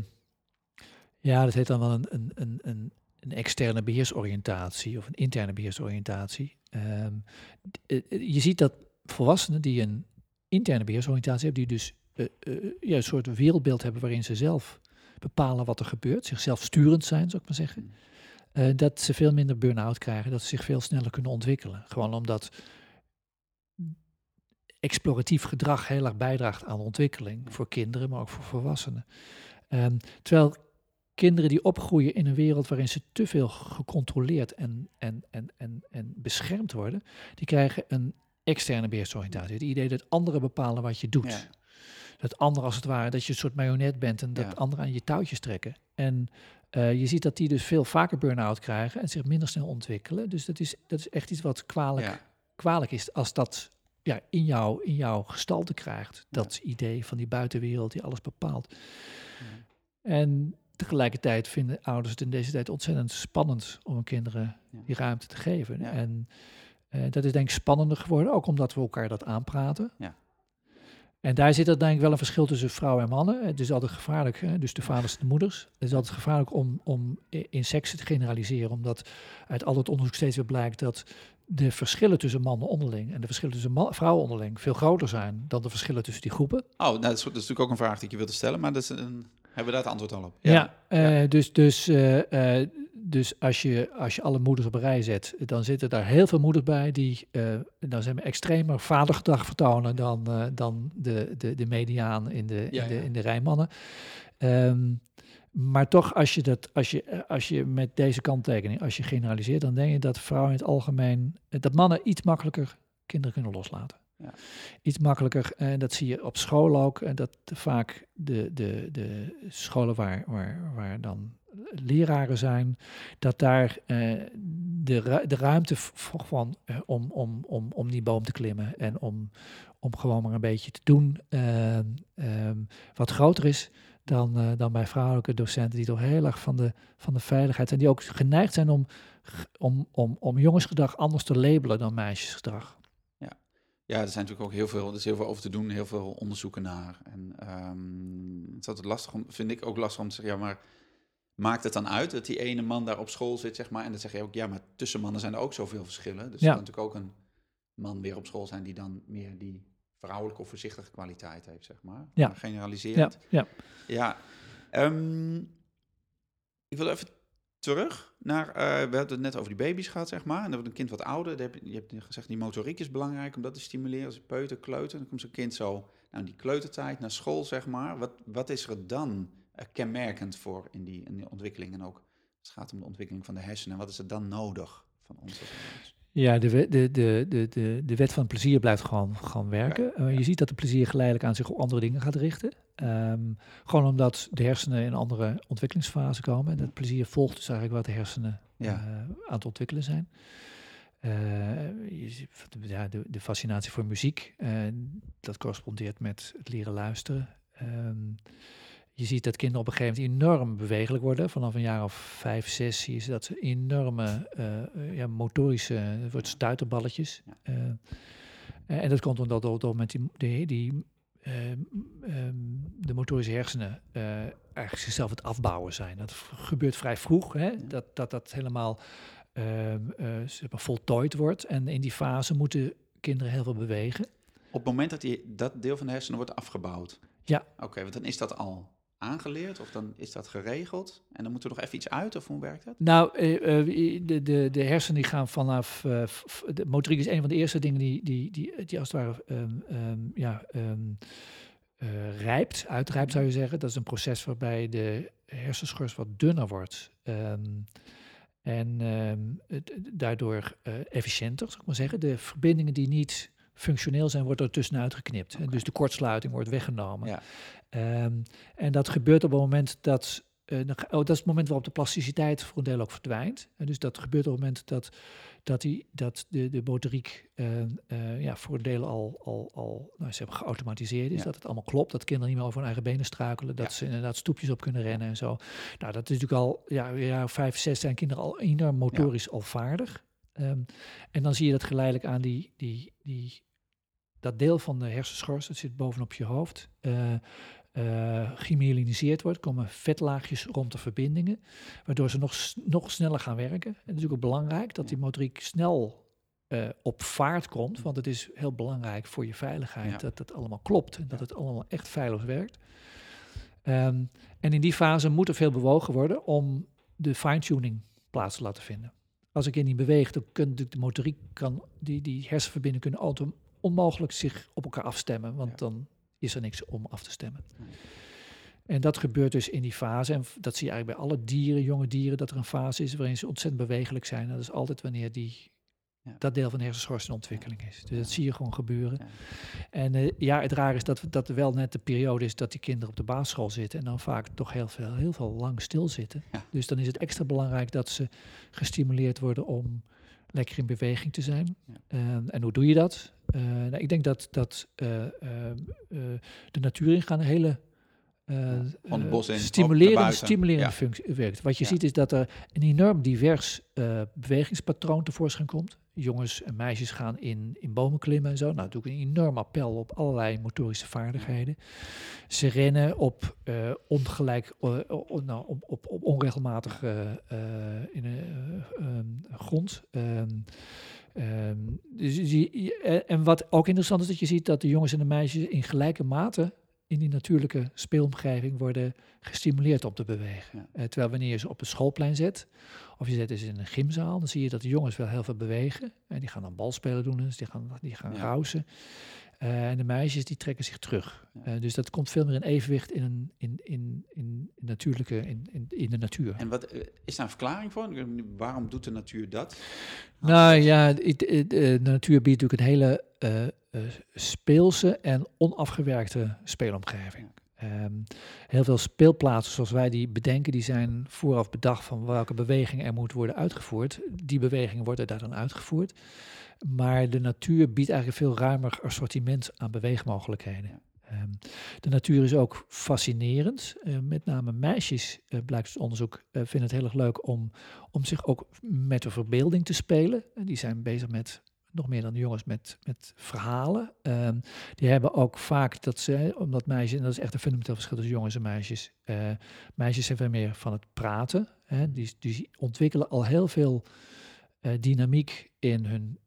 ja, dat heet dan wel een, een, een, een, een externe beheersoriëntatie of een interne beheersoriëntatie. Ehm, eh, eh, je ziet dat volwassenen die een interne beheersoriëntatie hebben, die dus uh, ja, een soort wereldbeeld hebben waarin ze zelf bepalen wat er gebeurt, zichzelf sturend zijn, zou ik maar zeggen. Mm. dat ze veel minder burn-out krijgen, dat ze zich veel sneller kunnen ontwikkelen. Gewoon omdat exploratief gedrag heel erg bijdraagt aan ontwikkeling voor kinderen, maar ook voor volwassenen. Um, terwijl kinderen die opgroeien in een wereld waarin ze te veel gecontroleerd en, en, en, en, en beschermd worden, die krijgen een externe beheersoriëntatie. Het idee dat anderen bepalen wat je doet. Dat anderen als het ware, dat je een soort marionet bent en dat anderen aan je touwtjes trekken. En uh, je ziet dat die dus veel vaker burn-out krijgen en zich minder snel ontwikkelen. Dus dat is, dat is echt iets wat kwalijk, kwalijk is als dat ja, in, jou, in jouw gestalte krijgt. Dat idee van die buitenwereld die alles bepaalt. En tegelijkertijd vinden ouders het in deze tijd ontzettend spannend om hun kinderen die ruimte te geven. En uh, dat is denk ik spannender geworden, ook omdat we elkaar dat aanpraten. Ja. En daar zit er denk ik wel een verschil tussen vrouwen en mannen. Het is altijd gevaarlijk, hè? dus de vaders en de moeders. Het is altijd gevaarlijk om, om in seks te generaliseren, omdat uit al het onderzoek steeds weer blijkt dat de verschillen tussen mannen onderling en de verschillen tussen vrouwen onderling veel groter zijn dan de verschillen tussen die groepen. Oh, nou, dat, is, dat is natuurlijk ook een vraag die je wilde stellen, maar dat is een, hebben we daar het antwoord al op? Ja, ja, uh, dus, dus, uh, uh, dus als, je, als je alle moeders op een rij zet, dan zitten daar heel veel moeders bij die dan zijn we extremer vadergedrag vertonen dan, dan de, de, de mediaan in de, ja, in de, in de rij mannen. Um, maar toch, als je, dat, als, je, als je met deze kanttekening, als je generaliseert, dan denk je dat vrouwen in het algemeen, dat mannen iets makkelijker kinderen kunnen loslaten. Ja. Iets makkelijker, en dat zie je op school ook, en dat vaak de, de, de scholen waar, waar, waar dan leraren zijn, dat daar uh, de, de ruimte van, uh, om, om, om, om die boom te klimmen en om, om gewoon maar een beetje te doen, uh, wat groter is dan, uh, dan bij vrouwelijke docenten, die toch heel erg van de, van de veiligheid zijn, die ook geneigd zijn om, om, om, om jongensgedrag anders te labelen dan meisjesgedrag. Ja. ja, er zijn natuurlijk ook heel veel, er is heel veel over te doen, heel veel onderzoeken naar. En um, het is altijd lastig om, vind ik ook lastig om te zeggen, ja, maar maakt het dan uit dat die ene man daar op school zit, zeg maar? En dan zeg je ook, ja, maar tussen mannen zijn er ook zoveel verschillen. Dus ja. er kan natuurlijk ook een man weer op school zijn die dan meer die vrouwelijke of voorzichtige kwaliteit heeft, zeg maar. Ja. Generaliserend. Ja. Ja. ja. Um, ik wil even terug naar, uh, we hebben het net over die baby's gehad, zeg maar. En dan wordt een kind wat ouder. Heb, je hebt gezegd, die motoriek is belangrijk om dat te stimuleren. Als peuter, kleuter, dan komt zo'n kind zo, nou, die kleutertijd naar school, zeg maar. Wat, wat is er dan uh, kenmerkend voor in die, in die ontwikkeling? En ook het gaat om de ontwikkeling van de hersenen. Wat is er dan nodig van ons? Ja, de, de, de, de, de, de wet van plezier blijft gewoon, gewoon werken. Eh, ja. Je ziet dat de plezier geleidelijk aan zich op andere dingen gaat richten. Ehm, gewoon omdat de hersenen in een andere ontwikkelingsfase komen. En dat plezier volgt dus eigenlijk wat de hersenen Ja. eh, aan het ontwikkelen zijn. Eh, je ja, de, de fascinatie voor muziek, dat correspondeert met het leren luisteren. Ehm, je ziet dat kinderen op een gegeven moment enorm bewegelijk worden. Vanaf een jaar of vijf, zes zie je dat ze enorme eh, ja, motorische, wordt stuiterballetjes. Ja. Eh, en dat komt omdat op dat moment die, die, die eh, ehm, de motorische hersenen eigenlijk zichzelf het afbouwen zijn. Dat gebeurt vrij vroeg, hè? Dat, dat dat helemaal ehm, eh, zeg maar voltooid wordt. En in die fase moeten kinderen heel veel bewegen. Op het moment dat die, dat deel van de hersenen wordt afgebouwd. Ja. Oké, want dan is dat al aangeleerd of dan is dat geregeld. En dan moet er nog even iets uit of hoe werkt dat? Nou, eh, eh, de, de, de hersenen die gaan vanaf. eh, de motoriek is een van de eerste dingen die, die, die, die als het ware ehm, ehm, ja, ehm, eh, rijpt, uitrijpt zou je zeggen. Dat is een proces waarbij de hersenschors wat dunner wordt. En daardoor efficiënter, zou ik maar zeggen. De verbindingen die niet functioneel zijn, worden er tussenuit geknipt. En dus de kortsluiting wordt weggenomen. Ja. Ehm, en dat gebeurt op het moment dat. eh, oh, dat is het moment waarop de plasticiteit voor een deel ook verdwijnt. En dus dat gebeurt op het moment dat, dat, die, dat de, de motoriek eh, eh, ja, voor een deel al, al, al nou, ze hebben geautomatiseerd is. Ja. Dat het allemaal klopt. Dat kinderen niet meer over hun eigen benen struikelen. Dat Ja. ze inderdaad stoepjes op kunnen rennen en zo. Nou, dat is natuurlijk al, ja, of vijf, zes zijn kinderen al enorm motorisch al vaardig. Ehm, en dan zie je dat geleidelijk aan die, die, die, dat deel van de hersenschors, dat zit bovenop je hoofd, eh, gemyeliniseerd wordt, komen vetlaagjes rond de verbindingen, waardoor ze nog, nog sneller gaan werken. En het is natuurlijk ook belangrijk dat die motoriek snel eh, op vaart komt, want het is heel belangrijk voor je veiligheid Ja. dat het allemaal klopt en dat het allemaal echt veilig werkt. Ehm, en in die fase moet er veel bewogen worden om de fine-tuning plaats te laten vinden. Als ik in die beweeg, dan kan natuurlijk de motoriek, kan, die, die hersenverbindingen kunnen auto onmogelijk zich op elkaar afstemmen, want Ja. dan is er niks om af te stemmen. Nee. En dat gebeurt dus in die fase. En dat zie je eigenlijk bij alle dieren, jonge dieren, dat er een fase is waarin ze ontzettend bewegelijk zijn. Dat is altijd wanneer die, Ja. dat deel van de hersenschors in ontwikkeling is. Dus dat zie je gewoon gebeuren. Ja. En eh, ja, het raar is dat, dat er wel net de periode is dat die kinderen op de basisschool zitten. En dan vaak toch heel veel, heel veel lang stilzitten. Dus dan is het extra belangrijk dat ze gestimuleerd worden om lekker in beweging te zijn. Ja. En, en hoe doe je dat? Eh, nou, ik denk dat, dat eh, eh, eh, de natuur ingaan een hele Van het eh, bos in, stimulerende, stimulerende Ja. functie werkt. Wat je Ja. ziet is dat er een enorm divers eh, bewegingspatroon tevoorschijn komt. Jongens en meisjes gaan in, in bomen klimmen en zo. Nou, doe ik een enorm appel op allerlei motorische vaardigheden. Ze rennen op ongelijk, nou, op, op, op onregelmatig eh, in, ehm, grond. Ehm, ehm, dus en wat ook interessant is, dat je ziet dat de jongens en de meisjes in gelijke mate in die natuurlijke speelomgeving worden gestimuleerd om te bewegen. Ja. Eh, terwijl wanneer je ze op het schoolplein zet, of je zet ze in een gymzaal, dan zie je dat de jongens wel heel veel bewegen. En die gaan dan balspelen doen, dus die gaan, die gaan Ja. rousen. Eh, en de meisjes die trekken zich terug. Ja. Eh, dus dat komt veel meer in evenwicht in, een, in, in, in, natuurlijke, in, in, in de natuur. En wat, is daar een verklaring voor? Waarom doet de natuur dat? Nou ja, de natuur biedt natuurlijk een hele speelse en onafgewerkte speelomgeving. Ehm, heel veel speelplaatsen zoals wij die bedenken, die zijn vooraf bedacht van welke beweging er moet worden uitgevoerd. Die bewegingen worden daar dan uitgevoerd. Maar de natuur biedt eigenlijk een veel ruimer assortiment aan beweegmogelijkheden. Ehm, de natuur is ook fascinerend. Eh, met name meisjes, eh, blijkt uit onderzoek, eh, vinden het heel erg leuk om, om zich ook met de verbeelding te spelen. En die zijn bezig met, nog meer dan de jongens, met, met verhalen. Ehm, die hebben ook vaak dat ze, omdat meisjes, en dat is echt een fundamenteel verschil tussen jongens en meisjes. eh, meisjes zijn veel meer van het praten. Hè, die, die ontwikkelen al heel veel eh, dynamiek in hun,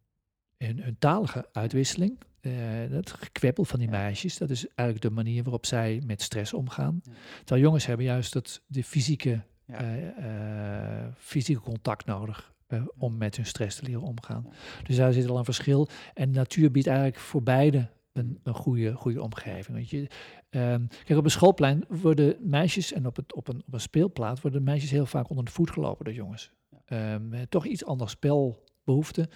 in hun talige uitwisseling. Eh, dat gekwebbel van die Ja. meisjes, dat is eigenlijk de manier waarop zij met stress omgaan. Ja. Terwijl jongens hebben juist het, de fysieke, Ja. fysieke contact nodig eh, om met hun stress te leren omgaan. Dus daar zit al een verschil. En natuur biedt eigenlijk voor beide eh, een, een goede, goede omgeving. Weet je. Ehm, kijk, op een schoolplein worden meisjes en op, het, op, een, op een speelplaat worden meisjes heel vaak onder de voet gelopen door jongens. Um, toch iets anders spelbehoefte.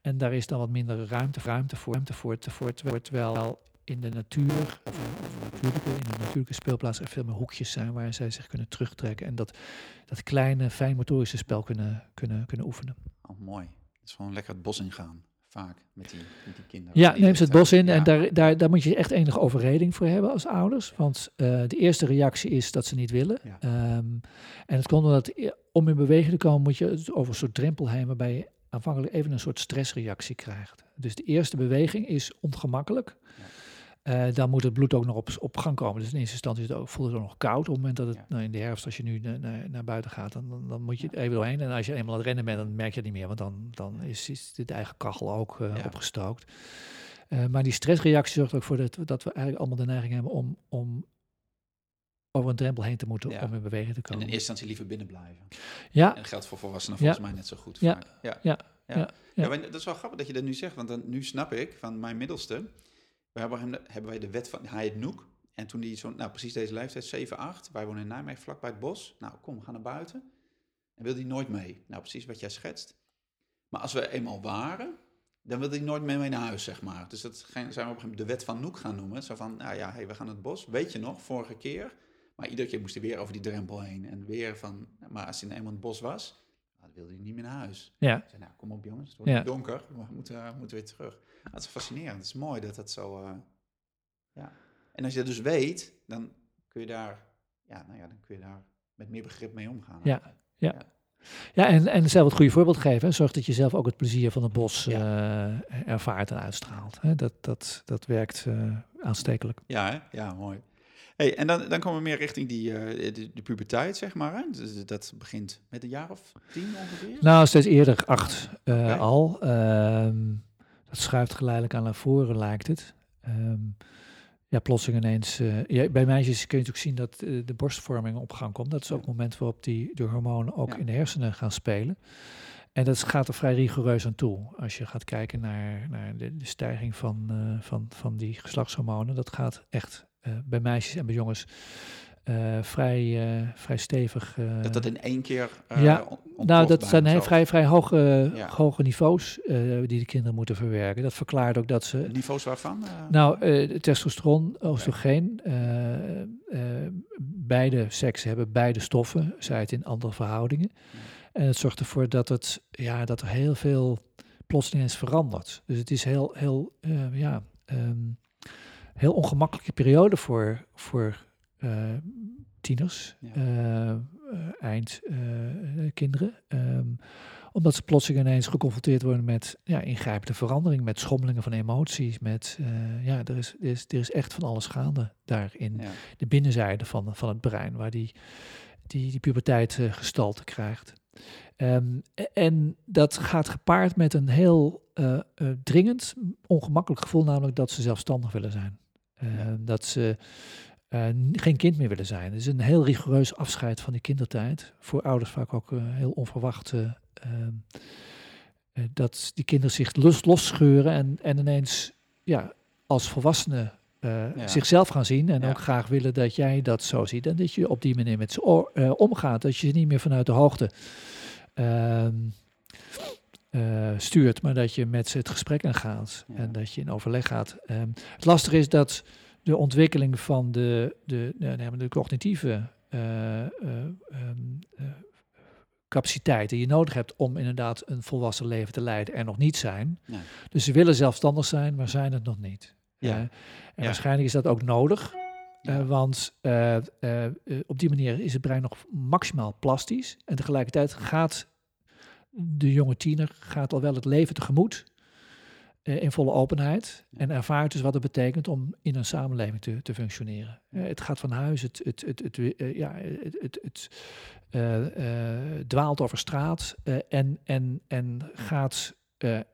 En daar is dan wat minder ruimte, ruimte voor, ruimte voor, voor terwijl in de natuur, of, natuurlijke, in de natuurlijke speelplaats er veel meer hoekjes zijn waar zij zich kunnen terugtrekken en dat, dat kleine, fijnmotorische spel kunnen, kunnen, kunnen oefenen. Oh, mooi. Het is gewoon lekker het bos ingaan vaak met die, met die kinderen. Ja, neem ze het bos in en daar, daar, daar moet je echt enige overreding voor hebben als ouders. Want uh, de eerste reactie is dat ze niet willen. Ja. Um, en het komt omdat om in beweging te komen moet je over een soort drempel heen waarbij je aanvankelijk even een soort stressreactie krijgt. Dus de eerste beweging is ongemakkelijk. Ja. Uh, dan moet het bloed ook nog op, op gang komen. Dus in eerste instantie is het ook, voelt het ook nog koud. Op het moment dat het nou, in de herfst, als je nu naar, naar buiten gaat, dan, dan, dan moet je even doorheen. En als je eenmaal aan het rennen bent, dan merk je het niet meer. Want dan, dan is, is de eigen kachel ook uh, opgestookt. Uh, maar die stressreactie zorgt ook voor dat, dat we eigenlijk allemaal de neiging hebben om, om over een drempel heen te moeten ja. om in beweging te komen. En in eerste instantie liever binnen blijven. Ja. En dat geldt voor volwassenen volgens mij net zo goed. Ja. Ja. Ja. Ja. Ja. dat is wel grappig dat je dat nu zegt, want dan, nu snap ik van mijn middelste hebben, hebben wij de wet van, heet Noek. En toen hij zo, nou precies deze leeftijd, 7, 8, wij wonen in Nijmegen, vlak bij het bos. Nou, kom, gaan naar buiten. En wilde hij nooit mee. Nou, precies wat jij schetst. Maar als we eenmaal waren, dan wilde hij nooit meer mee naar huis, zeg maar. Dus dat zijn we op een gegeven moment de wet van Noek gaan noemen. Zo van, nou ja, hey, we gaan het bos. Weet je nog, vorige keer. Maar iedere keer moest hij weer over die drempel heen. En weer van, maar als hij eenmaal in het bos was, wilde hij niet meer naar huis. Ja. Zei, nou, kom op jongens, het wordt donker. We moeten, we moeten weer terug. Dat is fascinerend. Het is mooi dat dat zo. Uh, ja. En als je dat dus weet, dan kun je daar, ja, nou ja, dan kun je daar met meer begrip mee omgaan. Ja, ja. ja. Ja, en, en zelf het goede voorbeeld geven. Zorg dat je zelf ook het plezier van het bos uh, ervaart en uitstraalt. Hè? Dat, dat, dat werkt uh, aanstekelijk. Ja, hè? ja mooi. Hey, en dan, dan komen we meer richting die, uh, de, de, puberteit, zeg maar. Hè? Dus dat begint met een jaar of tien ongeveer? Nou, steeds eerder, acht okay. al. Ehm, dat schuift geleidelijk aan naar voren, lijkt het. Um, ja, plotseling ineens. Uh, ja, bij meisjes kun je natuurlijk zien dat uh, de borstvorming op gang komt. Dat is ook het moment waarop die, de hormonen ook ja. in de hersenen gaan spelen. En dat gaat er vrij rigoureus aan toe. Als je gaat kijken naar, naar de, de stijging van, uh, van, van die geslachtshormonen, dat gaat echt bij meisjes en bij jongens uh, vrij, uh, vrij stevig. Uh, dat dat in één keer. ja, nou, dat zijn heel vrij, vrij hoge, ja. hoge niveaus die de kinderen moeten verwerken. Dat verklaart ook dat ze. Niveaus waarvan? Nou, testosteron, oestrogeen. beide seksen hebben beide stoffen, zij het in andere verhoudingen. Ja. En het zorgt ervoor dat, het, ja, dat er heel veel plotseling is veranderd. Dus het is heel, heel, ja, um, heel ongemakkelijke periode voor. voor uh, tieners, ja. uh, eind kinderen. Um, omdat ze plotseling ineens geconfronteerd worden met ja, ingrijpende verandering, met schommelingen van emoties. Met, ja, er is, er, is, er is echt van alles gaande daar in ja. de binnenzijde van, van het brein, waar die, die, die puberteit gestalte krijgt. Um, en dat gaat gepaard met een heel dringend, ongemakkelijk gevoel, namelijk dat ze zelfstandig willen zijn. Ja. Dat ze uh, geen kind meer willen zijn. Het is een heel rigoureus afscheid van die kindertijd. Voor ouders vaak ook uh, heel onverwacht. Uh, dat die kinderen zich los, losscheuren en, en ineens ja, als volwassenen ja. zichzelf gaan zien. En ja. ook graag willen dat jij dat zo ziet. En dat je op die manier met ze omgaat. Dat je ze niet meer vanuit de hoogte ehm, stuurt. Maar dat je met ze het gesprek aangaat. En dat je in overleg gaat. Um, het lastige is dat de ontwikkeling van de, de, de, de cognitieve uh, uh, um, uh, capaciteiten die je nodig hebt om inderdaad een volwassen leven te leiden er nog niet zijn. Dus ze willen zelfstandig zijn, maar zijn het nog niet. Ja. en waarschijnlijk is dat ook nodig. Ja. want op die manier is het brein nog maximaal plastisch. En tegelijkertijd gaat de jonge tiener gaat al wel het leven tegemoet uh, in volle openheid en ervaart dus wat het betekent om in een samenleving te, te functioneren. Uh, het gaat van huis, het, het, het, het, uh, ja, het, het dwaalt over straat en, en, en gaat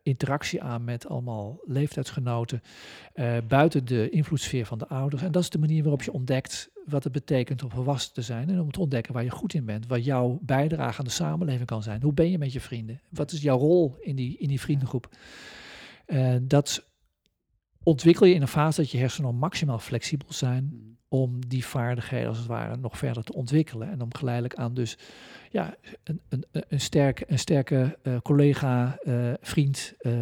interactie aan met allemaal leeftijdsgenoten buiten de invloedssfeer van de ouders. En dat is de manier waarop je ontdekt wat het betekent om volwassen te zijn en om te ontdekken waar je goed in bent, wat jouw bijdrage aan de samenleving kan zijn. Hoe ben je met je vrienden? Wat is jouw rol in die, in die vriendengroep? Uh, dat ontwikkel je in een fase dat je hersenen maximaal flexibel zijn Mhm. om die vaardigheden als het ware nog verder te ontwikkelen. En om geleidelijk aan dus ja, een, een, een, sterke, een sterke eh, collega, eh, vriend, eh,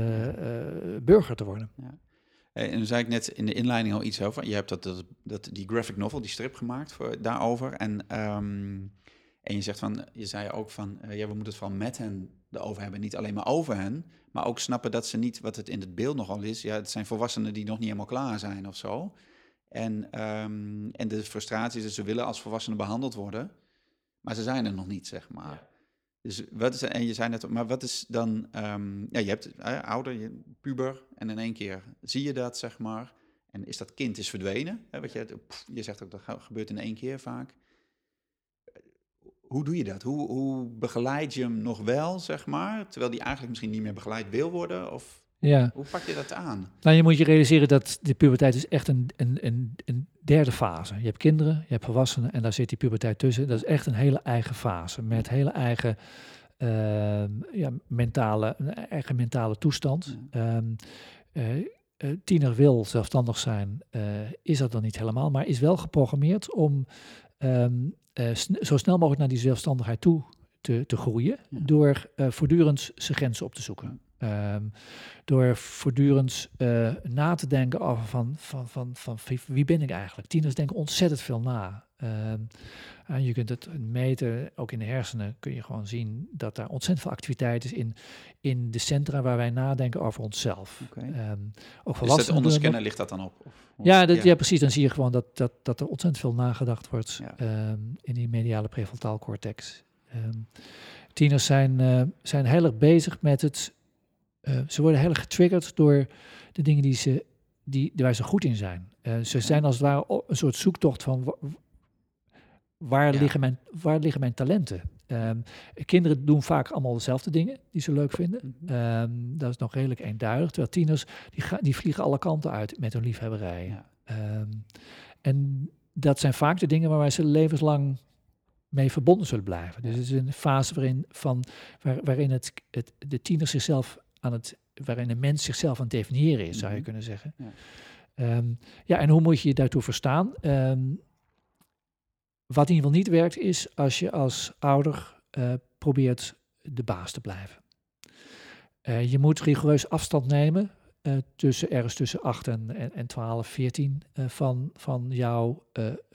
burger te worden. Eh, En dan zei ik net in de inleiding al iets over. Je hebt dat, dat, dat, die graphic novel, die strip gemaakt voor, daarover. En, ehm, en je zegt van, je zei ook van, ja, we moeten het van met hen erover hebben. Niet alleen maar over hen, maar ook snappen dat ze niet, wat het in het beeld nogal is. Ja, het zijn volwassenen die nog niet helemaal klaar zijn of zo. En, ehm, en de frustratie is dat ze willen als volwassenen behandeld worden. Maar ze zijn er nog niet, zeg maar. Dus wat is, en je zei net, maar wat is dan, ehm, ja, je hebt eh, ouder, je, puber, en in één keer zie je dat, zeg maar. En is dat kind is verdwenen? Hè, wat je, pff, je zegt ook dat ge- gebeurt in één keer vaak. Hoe doe je dat? Hoe, hoe begeleid je hem nog wel, zeg maar, terwijl die eigenlijk misschien niet meer begeleid wil worden? Of Ja, hoe pak je dat aan? nou je moet je realiseren dat de puberteit is echt een, een, een, een derde fase. Je hebt kinderen, je hebt volwassenen en daar zit die puberteit tussen. Dat is echt een hele eigen fase met hele eigen ehm, ja, mentale, een eigen mentale toestand. Ehm, eh, eh, tiener wil zelfstandig zijn, eh, is dat dan niet helemaal, maar is wel geprogrammeerd om ehm, eh, sn- zo snel mogelijk naar die zelfstandigheid toe te, te groeien, Ja. door voortdurend zijn grenzen op te zoeken. Ehm, door voortdurend eh, na te denken over van, van, van, van wie- wie ben ik eigenlijk. Tieners denken ontzettend veel na. Ehm, en je kunt het meten, ook in de hersenen kun je gewoon zien dat daar ontzettend veel activiteit is in, in de centra waar wij nadenken over onszelf. Oké. Ehm, ook Dus dat onderscannen ligt dat dan op? Of, ja, dat, ja. precies. Dan zie je gewoon dat, dat, dat er ontzettend veel nagedacht wordt Ja. ehm, in die mediale prefrontaal cortex. Ehm, tieners zijn, eh, zijn heel erg bezig met het... eh, ze worden heel erg getriggerd door de dingen die ze, die, waar ze goed in zijn. Eh, ze zijn als het ware een soort zoektocht van... wa- Waar, Ja. liggen, mijn, waar liggen mijn talenten? Ehm, kinderen doen vaak allemaal dezelfde dingen die ze leuk vinden. Mhm. Ehm, dat is nog redelijk eenduidig. Terwijl tieners, die, die vliegen alle kanten uit met hun liefhebberijen. Ja. Ehm, en dat zijn vaak de dingen waar wij ze levenslang mee verbonden zullen blijven. Dus het is een fase waarin, van, waar, waarin het, het, de tiener zichzelf aan het, waarin de mens zichzelf aan het definiëren is, zou je Mhm. kunnen zeggen. Ja. Ehm, ja, en hoe moet je je daartoe verstaan? Ehm, wat in ieder geval niet werkt, is als je als ouder eh, probeert de baas te blijven. Eh, je moet rigoureus afstand nemen eh, tussen ergens tussen 8 en, en, en 12, 14 eh, van, van jouw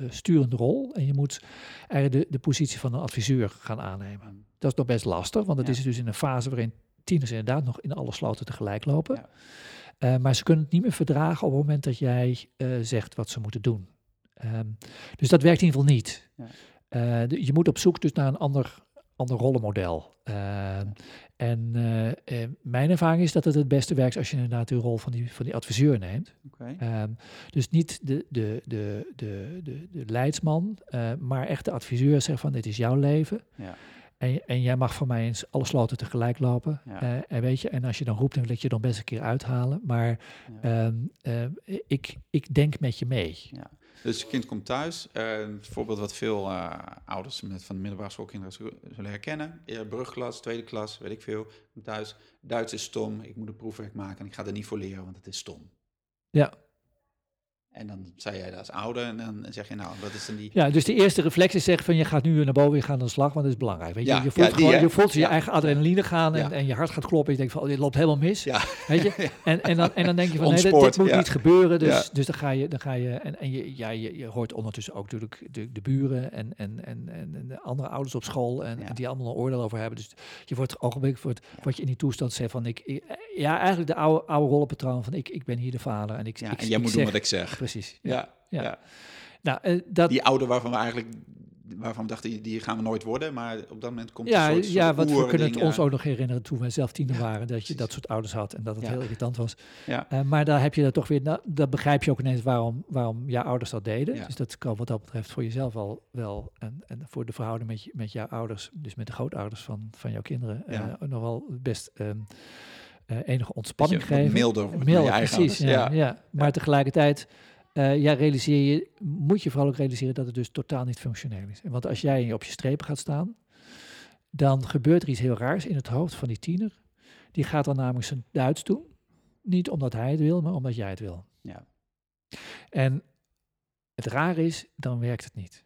sturende rol. En je moet eigenlijk de, de positie van een adviseur gaan aannemen. Dat is nog best lastig, want het Ja. is dus in een fase waarin tieners inderdaad nog in alle sloten tegelijk lopen. Ja. Eh, maar ze kunnen het niet meer verdragen op het moment dat jij eh, zegt wat ze moeten doen. Ehm, dus dat werkt in ieder geval niet. Ja. Eh, de- je moet op zoek dus naar een ander, ander rollenmodel. Ehm, En mijn ervaring is dat het het beste werkt als je inderdaad de rol van die, van die adviseur neemt. Ehm, dus niet de, de, de, de, de, de leidsman, maar echt de adviseur zegt van dit is jouw leven. Ja. En, en jij mag voor mij eens alle sloten tegelijk lopen. Ja. Eh, en weet je, en als je dan roept, dan wil ik je dan best een keer uithalen. Maar Ja. ehm, eh, ik, ik denk met je mee. Dus je kind komt thuis. eh, een voorbeeld wat veel eh, ouders met van de middelbare schoolkinderen zullen- herkennen. Eh, brugklas, tweede klas, weet ik veel. Thuis. Duits is stom. Ik moet een proefwerk maken en ik ga er niet voor leren, want het is stom. Ja. En dan zei jij dat als ouder en dan zeg je nou, wat is dan die... Ja, dus de eerste reflex is zeggen van je gaat nu naar boven, je gaat aan de slag, want dat is belangrijk. Weet je, Ja, je voelt, ja, die, gewoon, je, voelt je eigen adrenaline gaan en, en je hart gaat kloppen. Je denkt van oh, dit loopt helemaal mis. Ja. Weet je? En, en, dan, en dan denk je van nee, dit, moet niet gebeuren. Dus, dus dan ga je, dan ga je en, en je, ja, je, je hoort ondertussen ook natuurlijk de, de buren en, en, en, en, de andere ouders op school en, die allemaal een oordeel over hebben. Dus je wordt ogenblik Ja. word je in die toestand zegt van ik, ik- ja, eigenlijk de oude, oude rollenpatroon van ik, ik ben hier de vader en ik, Ja, ik, en jij ik moet zeg, doen wat ik zeg. Precies. Ja, Ja. ja. Nou, eh, dat, Die ouder waarvan we eigenlijk... Waarvan we dachten, die, die gaan we nooit worden. Maar op dat moment komt Ja, een soort, ja want we kunnen het ons eh, ook nog herinneren toen wij zelf tiener Ja, waren, dat je dat soort ouders had en dat het Ja. heel irritant was. Ja. Eh, maar daar heb je dat toch weer, nou, dat begrijp je ook ineens waarom, waarom jouw ouders dat deden. Dus dat kan wat dat betreft voor jezelf wel, wel en, en voor de verhouding met, je, met jouw ouders, dus met de grootouders van, van jouw kinderen, eh, Ja. nog wel best ehm, eh, enige ontspanning geven. milder Milder, eigen precies. Ja, ja. Maar tegelijkertijd eh, ja, realiseer je, moet je vooral ook realiseren dat het dus totaal niet functioneel is. Want als jij op je strepen gaat staan, dan gebeurt er iets heel raars in het hoofd van die tiener. Die gaat dan namelijk zijn Duits doen. Niet omdat hij het wil, maar omdat jij het wil. Ja. En het raar is, dan werkt het niet.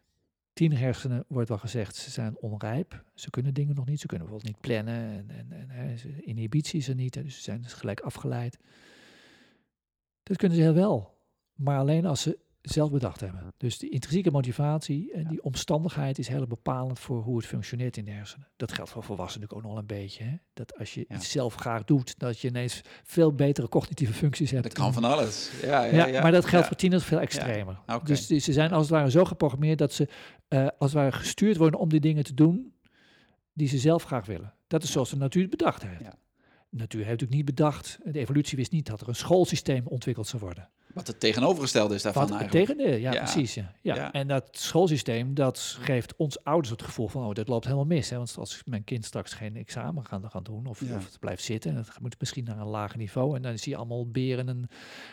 Tienerhersenen wordt wel gezegd, ze zijn onrijp. Ze kunnen dingen nog niet. Ze kunnen bijvoorbeeld niet plannen. En, en, en inhibitie is er niet. Dus ze zijn dus gelijk afgeleid. Dat kunnen ze heel wel. Maar alleen als ze zelf bedacht hebben. Dus die intrinsieke motivatie en die omstandigheid is heel bepalend voor hoe het functioneert in de hersenen. Dat geldt voor volwassenen natuurlijk ook nog wel een beetje. Hè? Dat als je Ja. iets zelf graag doet, dat je ineens veel betere cognitieve functies hebt. Dat kan van alles. Ja, ja, Ja, maar dat geldt voor tieners veel extremer. Dus ze zijn als het ware zo geprogrammeerd dat ze eh, als het ware gestuurd worden om die dingen te doen die ze zelf graag willen. Dat is zoals de natuur het bedacht heeft. Natuur heeft natuurlijk niet bedacht, de evolutie wist niet dat er een schoolsysteem ontwikkeld zou worden. Wat het tegenovergestelde is daarvan Wat eigenlijk. tegendeel, ja, Ja. precies. Ja. Ja. Ja. En dat schoolsysteem, dat geeft ons ouders het gevoel van, oh, dit loopt helemaal mis. Hè? Want als mijn kind straks geen examen gaat, gaan doen, of, Ja. of het blijft zitten, en het moet misschien naar een lager niveau, en dan zie je allemaal beren en,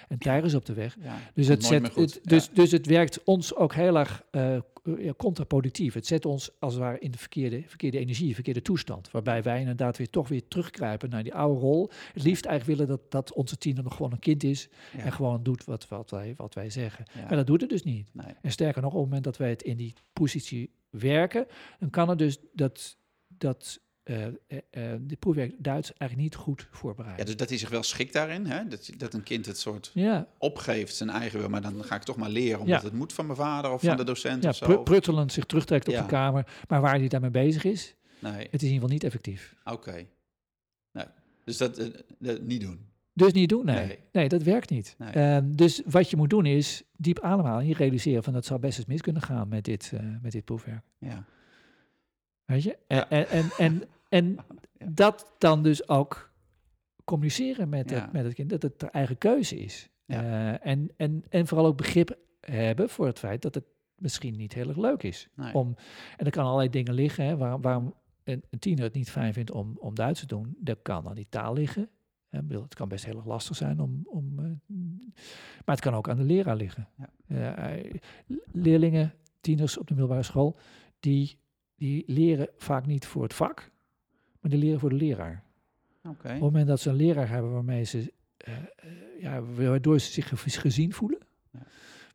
en tijgers op de weg. Ja, Dus het, zet, het, dus, dus het werkt ons ook heel erg eh, ja, contraproductief. Het zet ons als het ware in de verkeerde, verkeerde energie, verkeerde toestand. Waarbij wij inderdaad weer toch weer terugkruipen naar die oude rol. Het liefst eigenlijk willen dat, dat onze tiener nog gewoon een kind is. Ja. En gewoon doet wat, wat, wij, wat wij zeggen. Ja. Maar dat doet het dus niet. Nee. En sterker nog, op het moment dat wij het in die positie werken, dan kan het dus dat, dat eh eh, eh, dit proefwerk Duits eigenlijk niet goed Ja, voorbereiden. dus dat hij zich wel schikt daarin. Hè? Dat, dat een kind het soort Ja, opgeeft, zijn eigen wil. Maar dan ga ik toch maar leren, omdat Ja. het moet van mijn vader of Ja. van de docent ja of zo. pru- pruttelend zich terugtrekt op Ja. de kamer. Maar waar hij daarmee bezig is, Nee, het is in ieder geval niet effectief. oké. Nee. Dus dat, dat niet doen. Dus niet doen, nee. Nee. Nee, dat werkt niet. Nee. Ehm, dus wat je moet doen is diep ademhalen. Je realiseren van dat zou best eens mis kunnen gaan met dit, met dit proefwerk. Ja. Weet je? En, Ja. en, en, en, en Ja. dat dan dus ook communiceren met, het, met het kind, dat het ter eigen keuze is. Eh, en, en, en vooral ook begrip hebben voor het feit dat het misschien niet heel erg leuk is. Nee. Om, en er kan allerlei dingen liggen, hè, waarom, waarom een, een tiener het niet fijn vindt om, om Duits te doen. Dat kan aan die taal liggen. Hè, ik bedoel, het kan best heel erg lastig zijn om... om eh, maar het kan ook aan de leraar liggen. Ja. Eh, leerlingen, tieners op de middelbare school, die, die leren vaak niet voor het vak, maar die leren voor de leraar. Op het moment dat ze een leraar hebben waarmee ze, eh, ja, waardoor ze zich ge- gezien voelen, Ja.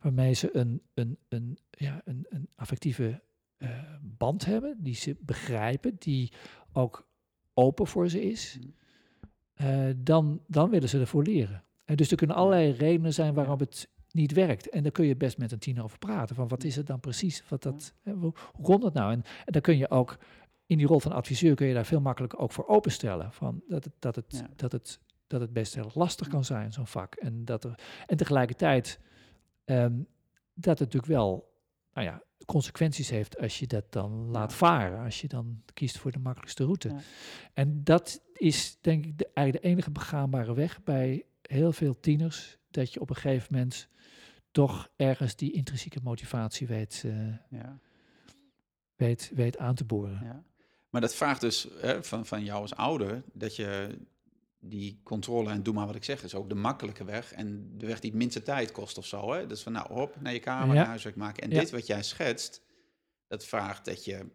waarmee ze een, een, een, ja, een, een affectieve eh, band hebben, die ze begrijpen, die ook open voor ze is, Mhm. dan, dan willen ze ervoor leren. En dus er kunnen allerlei redenen zijn waarom het niet werkt. En daar kun je best met een tiener over praten. Van wat is het dan precies? Wat dat, hoe, hoe komt dat nou? En, en dan kun je ook in die rol van adviseur kun je daar veel makkelijker ook voor openstellen. Van dat, het, dat, het, Ja. dat, het, dat het best heel lastig kan zijn, zo'n vak. En, dat er, en tegelijkertijd ehm, dat het natuurlijk wel nou ja, consequenties heeft als je dat dan laat varen. Als je dan kiest voor de makkelijkste route. Ja. En dat is denk ik de, eigenlijk de enige begaanbare weg bij heel veel tieners. Dat je op een gegeven moment toch ergens die intrinsieke motivatie weet, eh, Ja. weet, weet aan te boren. Ja. Maar dat vraagt dus hè, van, van jou als ouder dat je die controle en doe maar wat ik zeg is ook de makkelijke weg en de weg die het minste tijd kost of zo. Hè? Dus van nou hop naar je kamer, Ja. huiswerk maken. En dit wat jij schetst, dat vraagt dat je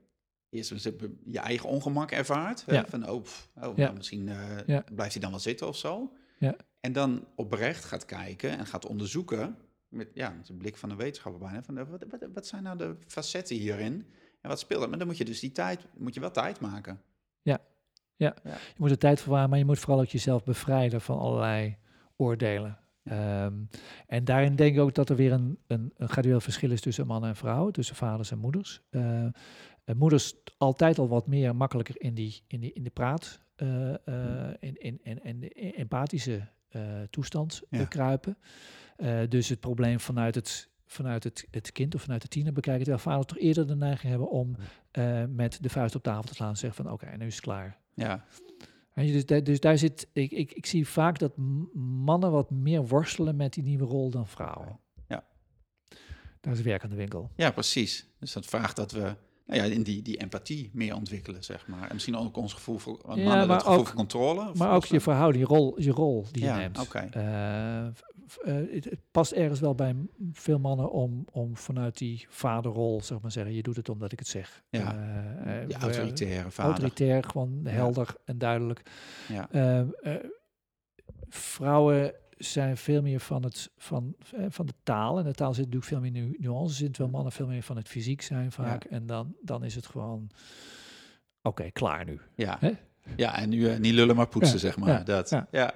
eerst je eigen ongemak ervaart. Hè? Van oh, pff, oh Ja. nou, misschien eh, blijft hij dan wel zitten of zo. Ja. En dan oprecht gaat kijken en gaat onderzoeken met, ja, de blik van een wetenschapper bijna. Van, eh, wat, wat, wat zijn nou de facetten hierin? En wat speelt er? Maar dan moet je dus die tijd, moet je wel tijd maken. Je moet er tijd voor waren, maar je moet vooral ook jezelf bevrijden van allerlei oordelen. Ehm, en daarin denk ik ook dat er weer een, een, een gradueel verschil is tussen mannen en vrouwen, tussen vaders en moeders. Eh, en moeders altijd al wat meer makkelijker in, die, in, die, in de praat, eh, in, in, in, in de empathische toestand eh, Ja. kruipen. Eh, dus het probleem vanuit het, vanuit het, het kind of vanuit de tiener bekijken, terwijl vaders toch eerder de neiging hebben om eh, met de vuist op tafel te slaan en zeggen van oké, nu is het klaar. Ja, je, dus, daar, dus daar zit, ik, ik, ik zie vaak dat mannen wat meer worstelen met die nieuwe rol dan vrouwen. Ja. Daar is werk aan de winkel. ja, precies. Dus dat vraagt dat we nou ja, in die, die empathie meer ontwikkelen, zeg maar. En misschien ook ons gevoel voor, Ja, mannen maar het gevoel ook- voor controle. of- Maar ook je verhouding, je rol, je rol die Ja, je neemt. oké. Eh, v- v- eh, het, het past ergens wel bij veel mannen om, om vanuit die vaderrol, zeg maar zeggen, je doet het omdat ik het zeg. Ja. Eh, eh, die we- autoritaire vader. Autoritair, gewoon helder en duidelijk. Ja. Eh, eh, vrouwen zijn veel meer van, het, van, eh, van de taal. En de taal zit natuurlijk veel meer nu nuances in, terwijl mannen veel meer van het fysiek zijn vaak. En dan, dan is het gewoon, oké, klaar nu. Ja. Ja, en nu eh, niet lullen, maar poetsen, Ja, zeg maar. ja, dat. Ja. ja.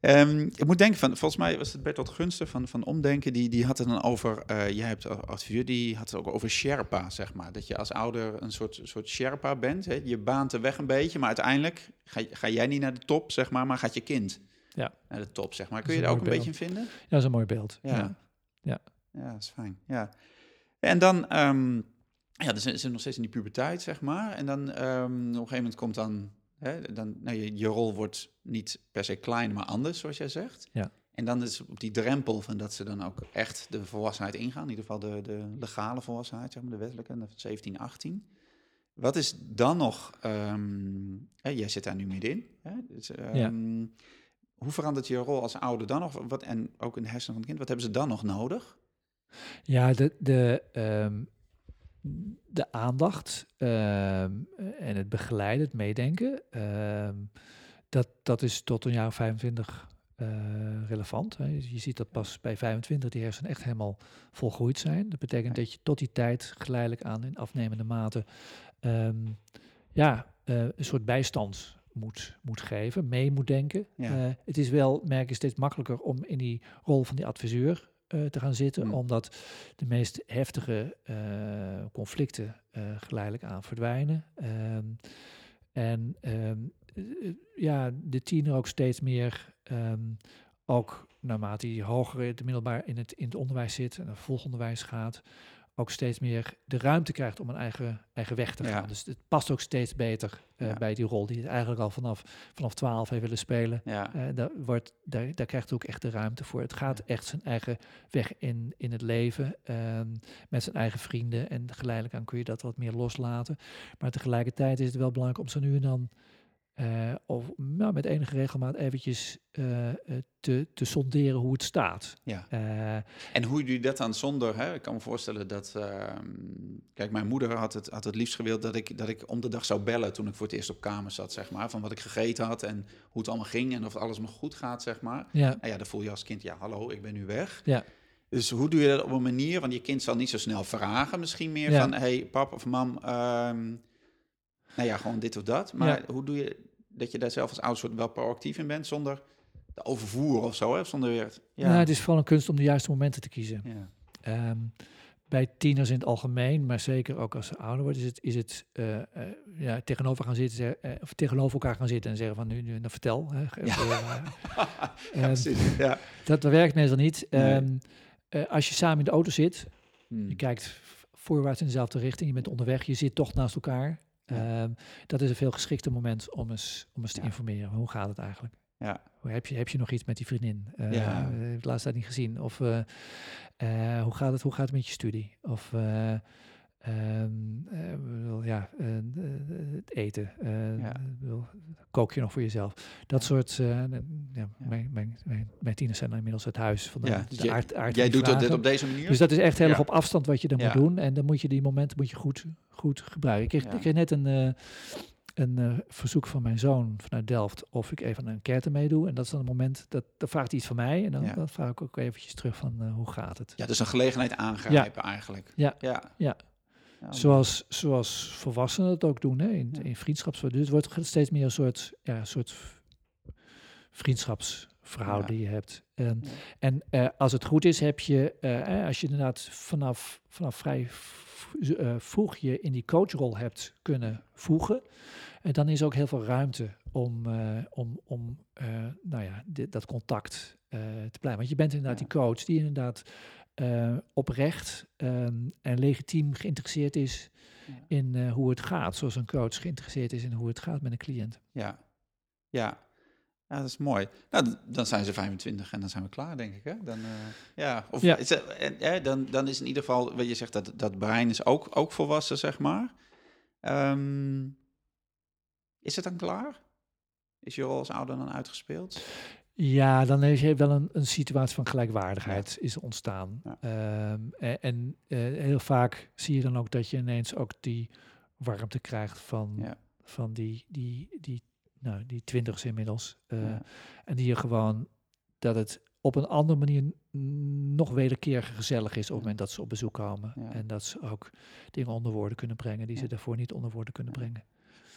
Ehm, ik moet denken, van, volgens mij was het Bertolt Gunsten van, van Omdenken, die, die had het dan over, eh, jij hebt als adviseur, die had het ook over Sherpa, zeg maar. Dat je als ouder een soort, soort Sherpa bent. Hè? Je baant de weg een beetje, maar uiteindelijk ga, ga jij niet naar de top, zeg maar, maar gaat je kind Ja. naar de top, zeg maar. Kun je daar ook een beetje in vinden? Ja, dat is een mooi beeld. Ja. Ja. Ja, dat is fijn. Ja. En dan, ehm, ja, dan ze nog steeds in die puberteit, zeg maar. En dan ehm, op een gegeven moment komt dan, hè, dan nou, je, je rol wordt niet per se klein, maar anders, zoals jij zegt. Ja. En dan is op die drempel van dat ze dan ook echt de volwassenheid ingaan, in ieder geval de, de legale volwassenheid, zeg maar, de wettelijke, de 17, 18. Wat is dan nog, ehm, hè, jij zit daar nu middenin, hè? Dus, ehm, hoe verandert je rol als ouder dan nog? Wat, en ook in de hersenen van het kind, wat hebben ze dan nog nodig? Ja, de, de, ehm, de aandacht ehm, en het begeleiden, het meedenken, ehm, dat, dat is tot een jaar of 25 eh, relevant. Hè. Je ziet dat pas bij 25 die hersenen echt helemaal volgroeid zijn. Dat betekent dat je tot die tijd geleidelijk aan in afnemende mate ja, eh, een soort bijstand moet, moet geven, mee moet denken. Ja. Eh, het is wel, merk je, steeds makkelijker om in die rol van die adviseur eh, te gaan zitten, Mm. omdat de meest heftige eh, conflicten geleidelijk aan verdwijnen. Ehm, en ehm, eh, ja, de tiener ook steeds meer, ehm, ook naarmate hij hoger in het middelbaar in het, in het onderwijs zit en het volgonderwijs gaat, ook steeds meer de ruimte krijgt om een eigen, eigen weg te Ja. gaan. Dus het past ook steeds beter eh, Ja. bij die rol die het eigenlijk al vanaf, vanaf 12 heeft willen spelen. Ja, Eh, daar, wordt, daar, daar krijgt hij ook echt de ruimte voor. Het gaat echt zijn eigen weg in, in het leven. ehm, met zijn eigen vrienden. En geleidelijk aan kun je dat wat meer loslaten. Maar tegelijkertijd is het wel belangrijk om zo nu en dan. Eh, of nou, met enige regelmaat eventjes eh, te, te sonderen hoe het staat. ja. En hoe doe je dat dan zonder... Hè? Ik kan me voorstellen dat... ehm, kijk, mijn moeder had het, had het liefst gewild dat ik, dat ik om de dag zou bellen... toen ik voor het eerst op kamer zat, zeg maar. Van wat ik gegeten had en hoe het allemaal ging... en of alles nog goed gaat, zeg maar. ja, Nou ja, dan voel je als kind... ja, hallo, ik ben nu weg. ja, Dus hoe doe je dat op een manier... want je kind zal niet zo snel vragen misschien meer... Ja. van, hey, pap of mam... ehm, nou ja, gewoon dit of dat. Maar Ja. hoe doe je dat je daar zelf als ouder soort wel proactief in bent... zonder te overvoeren of zo, hè? Zonder weer... Nou, het is vooral een kunst om de juiste momenten te kiezen. ja. Ehm, bij tieners in het algemeen, maar zeker ook als ze ouder worden, is het, is het eh, eh, ja, tegenover, gaan zitten, eh, of tegenover elkaar gaan zitten en zeggen van nu, nu nou, vertel. Hè, Ja. eh, ja, Ehm, precies. Ja. dat, werkt meestal niet. Nee. Ehm, eh, als je samen in de auto zit, Hmm. je kijkt voorwaarts in dezelfde richting, je bent onderweg, je zit toch naast elkaar. Ja. Ehm, dat is een veel geschikter moment om eens, om eens te Ja. informeren. Hoe gaat het eigenlijk? Ja. Hoe, heb, je, heb je nog iets met die vriendin? Eh Ja. eh, heb ik laatst tijd niet gezien. Of eh, eh, hoe, gaat het, hoe gaat het met je studie? Of eh, ehm, eh, ja, het eten. Ja. kook je nog voor jezelf? Dat Ja. soort... ja, Mijn, mijn, mijn, mijn tieners zijn inmiddels uit huis. Van de, Ja, de dus jij- aard, aard Jij doet dat op deze manier? Dus dat is echt heel erg Ja. op afstand wat je dan Ja. moet doen. En dan moet je die momenten moet je goed, goed gebruiken. Ik kreeg, Ja. ik kreeg net een, eh, een eh, verzoek van mijn zoon vanuit Delft of ik even een enquête meedoe. En dat is dan een moment, dat, dat vraagt hij iets van mij. En dan, Ja. dan vraag ik ook eventjes terug van eh, hoe gaat het? Ja, dus een gelegenheid aangrijpen eigenlijk. Ja. Ja. Ja. Zoals, zoals volwassenen het ook doen hè, in, in vriendschaps. Dus het wordt steeds meer een soort, ja, een soort vriendschapsverhouding die je hebt. En, en als het goed is, heb je, als je inderdaad vanaf, vanaf vrij eh, vroeg je in die coachrol hebt kunnen voegen, en dan is ook heel veel ruimte om, eh, om, om eh, nou ja, dit, dat contact te blijven. Want je bent inderdaad Ja. die coach die inderdaad oprecht ehm, en legitiem geïnteresseerd is Ja. in hoe het gaat. Zoals een coach geïnteresseerd is in hoe het gaat met een cliënt. Ja. Ja. Ja, dat is mooi. Nou, dan zijn ze 25 en dan zijn we klaar, denk ik. Hè? Dan, eh, ja. Of Ja. Is dan, dan is in ieder geval, wat je zegt, dat, dat brein is ook, ook volwassen, zeg maar. Ehm, is het dan klaar? Is je rol als ouder dan uitgespeeld? Ja, dan heeft je wel een, een situatie van gelijkwaardigheid is ontstaan. Ja. Ehm, en en eh, heel vaak zie je dan ook dat je ineens ook die warmte krijgt van, Ja. van die, die, die nou, die twintigers inmiddels. eh, Ja. En die je gewoon, dat het op een andere manier nog wederkerig gezellig is op het moment dat ze op bezoek komen. Ja. En dat ze ook dingen onder woorden kunnen brengen die ze daarvoor niet onder woorden kunnen brengen.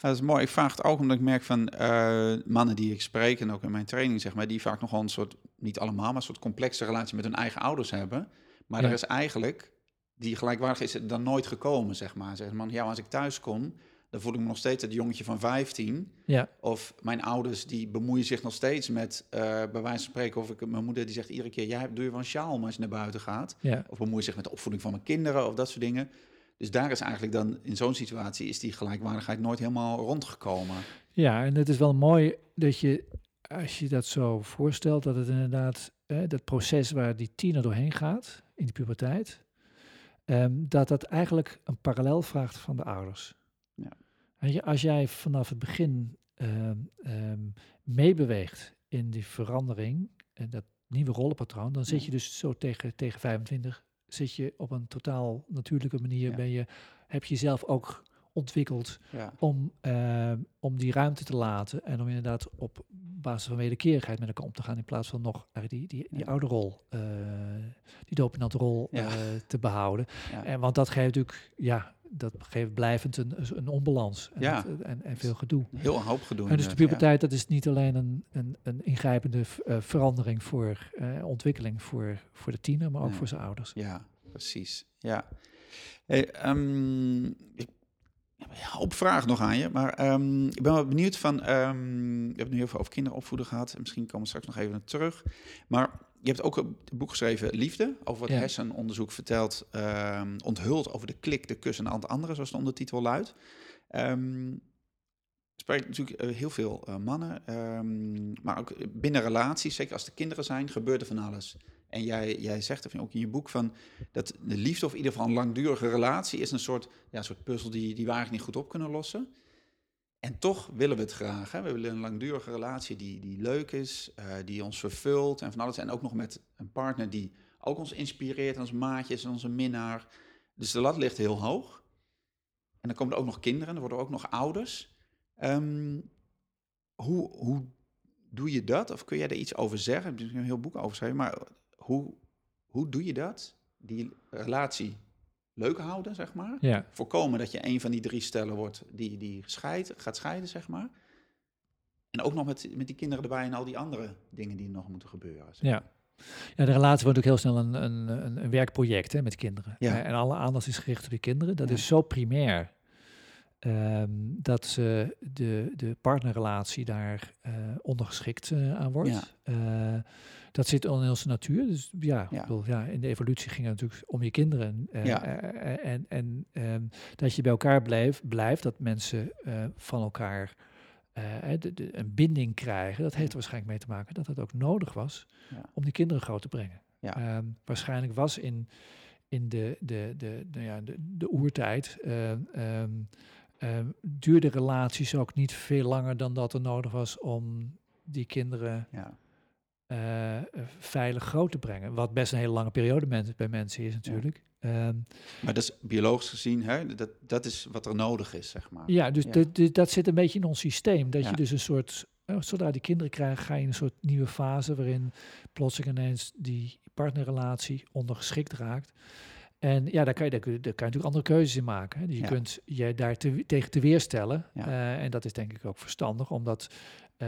Ja, dat is mooi. Ik vraag het ook omdat ik merk van eh, mannen die ik spreek en ook in mijn training, zeg maar, die vaak nogal een soort, niet allemaal, maar een soort complexe relatie met hun eigen ouders hebben. Maar er is eigenlijk, die gelijkwaardig is dan nooit gekomen, zeg maar. Zeg man, ja, als ik thuis kom, dan voel ik me nog steeds het jongetje van 15. Ja, Of mijn ouders die bemoeien zich nog steeds met, eh, bij wijze van spreken, of ik, mijn moeder die zegt iedere keer, jij doe je wel een sjaal als je naar buiten gaat. ja, Of bemoeien zich met de opvoeding van mijn kinderen of dat soort dingen. Dus daar is eigenlijk dan, in zo'n situatie, is die gelijkwaardigheid nooit helemaal rondgekomen. ja, en het is wel mooi dat je, als je dat zo voorstelt, dat het inderdaad, eh, dat proces waar die tiener doorheen gaat, in de puberteit, ehm, dat dat eigenlijk een parallel vraagt van de ouders. Als jij vanaf het begin ehm, ehm, meebeweegt in die verandering en dat nieuwe rollenpatroon, dan zit je dus zo tegen, tegen 25, zit je op een totaal natuurlijke manier, Ja. ben je, heb je jezelf ook ontwikkeld Ja, om, eh, om die ruimte te laten en om inderdaad op basis van wederkerigheid met elkaar om te gaan in plaats van nog die, die, die Ja. oude rol, eh, die dominante rol eh, te behouden. En, want dat geeft natuurlijk, ja, dat geeft blijvend een, een onbalans en, Ja. dat- en, en veel gedoe. heel een hoop gedoe. En dus de puberteit, dat is niet alleen een, een, een ingrijpende eh, verandering voor eh, ontwikkeling voor, voor de tiener, maar ook Ja. voor zijn ouders. Ja, precies. Ja. Hey, ehm, ik heb een hoop vragen nog aan je, maar ehm, ik ben wel benieuwd van, ehm, we hebben nu heel veel over kinderopvoeden gehad, en misschien komen we straks nog even terug. Maar je hebt ook een boek geschreven, Liefde, over wat Ja. hersenonderzoek vertelt, ehm, onthult over de klik, de kus en het andere, zoals de ondertitel luidt. Ehm spreekt natuurlijk eh, heel veel eh, mannen, ehm, maar ook binnen relaties, zeker als er kinderen zijn, gebeurt er van alles. En jij, jij zegt er ook in je boek van dat de liefde, of in ieder geval een langdurige relatie, is een soort, ja, een soort puzzel die, die we eigenlijk niet goed op kunnen lossen. En toch willen we het graag. Hè? We willen een langdurige relatie die, die leuk is, eh, die ons vervult en van alles. En ook nog met een partner die ook ons inspireert, en ons maatje is en onze minnaar. Dus de lat ligt heel hoog. En dan komen er ook nog kinderen, er worden ook nog ouders. Ehm, hoe, hoe doe je dat? Of kun jij er iets over zeggen? Ik heb een heel boek over geschreven, maar hoe, hoe doe je dat? Die relatie leuk houden, zeg maar. Ja, Voorkomen dat je een van die drie stellen wordt die, die scheidt, gaat scheiden, zeg maar. En ook nog met, met die kinderen erbij en al die andere dingen die nog moeten gebeuren. zeg ja. Ja, de relatie wordt ook heel snel een, een, een, werkproject hè, met kinderen. Ja. En alle aandacht is gericht op die kinderen. Dat Ja. is zo primair. Ehm, dat ze de, de partnerrelatie daar eh, ondergeschikt eh, aan wordt. Ja. Eh, dat zit al in onze natuur. Dus ja, bedoel, ja, in de evolutie ging het natuurlijk om je kinderen. Ja. en en ehm, dat je bij elkaar blijft, blijft dat mensen van elkaar de, de, een binding krijgen. Dat heeft er waarschijnlijk mee te maken dat het ook nodig was om die kinderen groot te brengen. Ehm, waarschijnlijk was in, in de, de, de, nou ja, de, de oertijd. Ehm, duurde relaties ook niet veel langer dan dat er nodig was om die kinderen Ja, eh, eh, veilig groot te brengen. Wat best een hele lange periode men- bij mensen is natuurlijk. Ehm, maar dat is biologisch gezien, hè, dat, dat is wat er nodig is, zeg maar. ja, dus Ja. de- de- dat zit een beetje in ons systeem. Dat je dus een soort, eh, zodra die kinderen krijgen, ga je in een soort nieuwe fase waarin plotseling ineens die partnerrelatie ondergeschikt raakt. En ja, daar kan je, daar, kun je- daar kan je natuurlijk andere keuzes in maken. Hè. Dus je Ja. kunt je daar te, tegen te weerstellen. Ja. Eh, en dat is denk ik ook verstandig, omdat eh,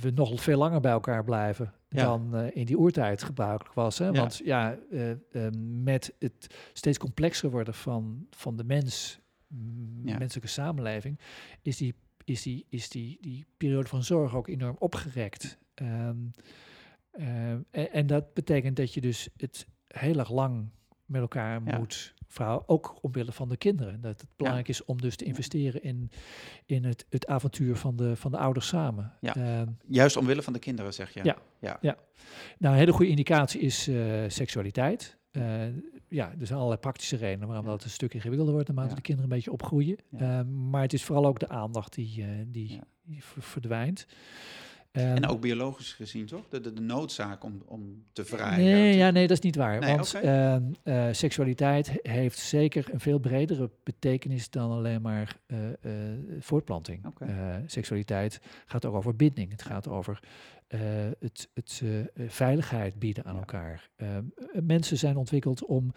we nog veel langer bij elkaar blijven Ja. dan eh, in die oertijd gebruikelijk was. Hè? Want ja, met het steeds complexer worden van, van de mens, menselijke samenleving, is die, is die, is die, die periode van zorg ook enorm opgerekt. Ehm, eh, en, en dat betekent dat je dus het heel erg lang met elkaar Ja. moet verhouden, ook omwille van de kinderen. Dat het belangrijk is om dus te Ja. investeren in, in het, het avontuur van de, van de ouders samen. Ja. Ehm, Juist omwille van de kinderen, zeg je. Ja. nou, een hele goede indicatie is eh, seksualiteit. Eh, ja, er zijn allerlei praktische redenen waarom Ja. dat een stuk ingewikkelder wordt naarmate Ja. de kinderen een beetje opgroeien. Ja. Ehm, maar het is vooral ook de aandacht die, eh, die, Ja. die ver- verdwijnt. Ehm, En ook biologisch gezien, toch? De, de, de noodzaak om, om te vrijen. Nee, ja, nee, dat is niet waar. Nee, want ehm, eh, seksualiteit he- heeft zeker een veel bredere betekenis dan alleen maar eh, eh, voortplanting. Seksualiteit gaat ook over binding. Het gaat over het, het veiligheid bieden aan Ja. elkaar. Ehm, eh, mensen zijn ontwikkeld om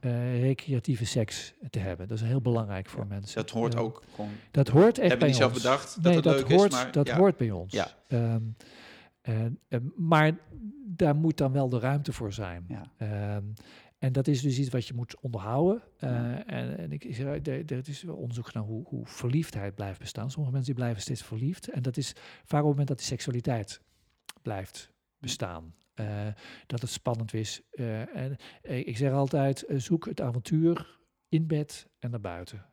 eh, recreatieve seks te hebben. Dat is heel belangrijk voor mensen. Dat hoort Ehm, ook. Dat hoort echt Hebben bij niet zelf ons. bedacht dat nee, het dat leuk is, hoort, maar dat ja. hoort bij ons. Ja. Ehm, en, eh, maar daar moet dan wel de ruimte voor zijn. Ja. Ehm, en dat is dus iets wat je moet onderhouden. Eh, Ja. en, en ik er, is onderzoek naar hoe, hoe verliefdheid blijft bestaan. Sommige mensen die blijven steeds verliefd. En dat is vaak op het moment dat die seksualiteit blijft bestaan. Eh, dat het spannend is. Eh, en eh, ik zeg altijd, zoek het avontuur in bed en naar buiten.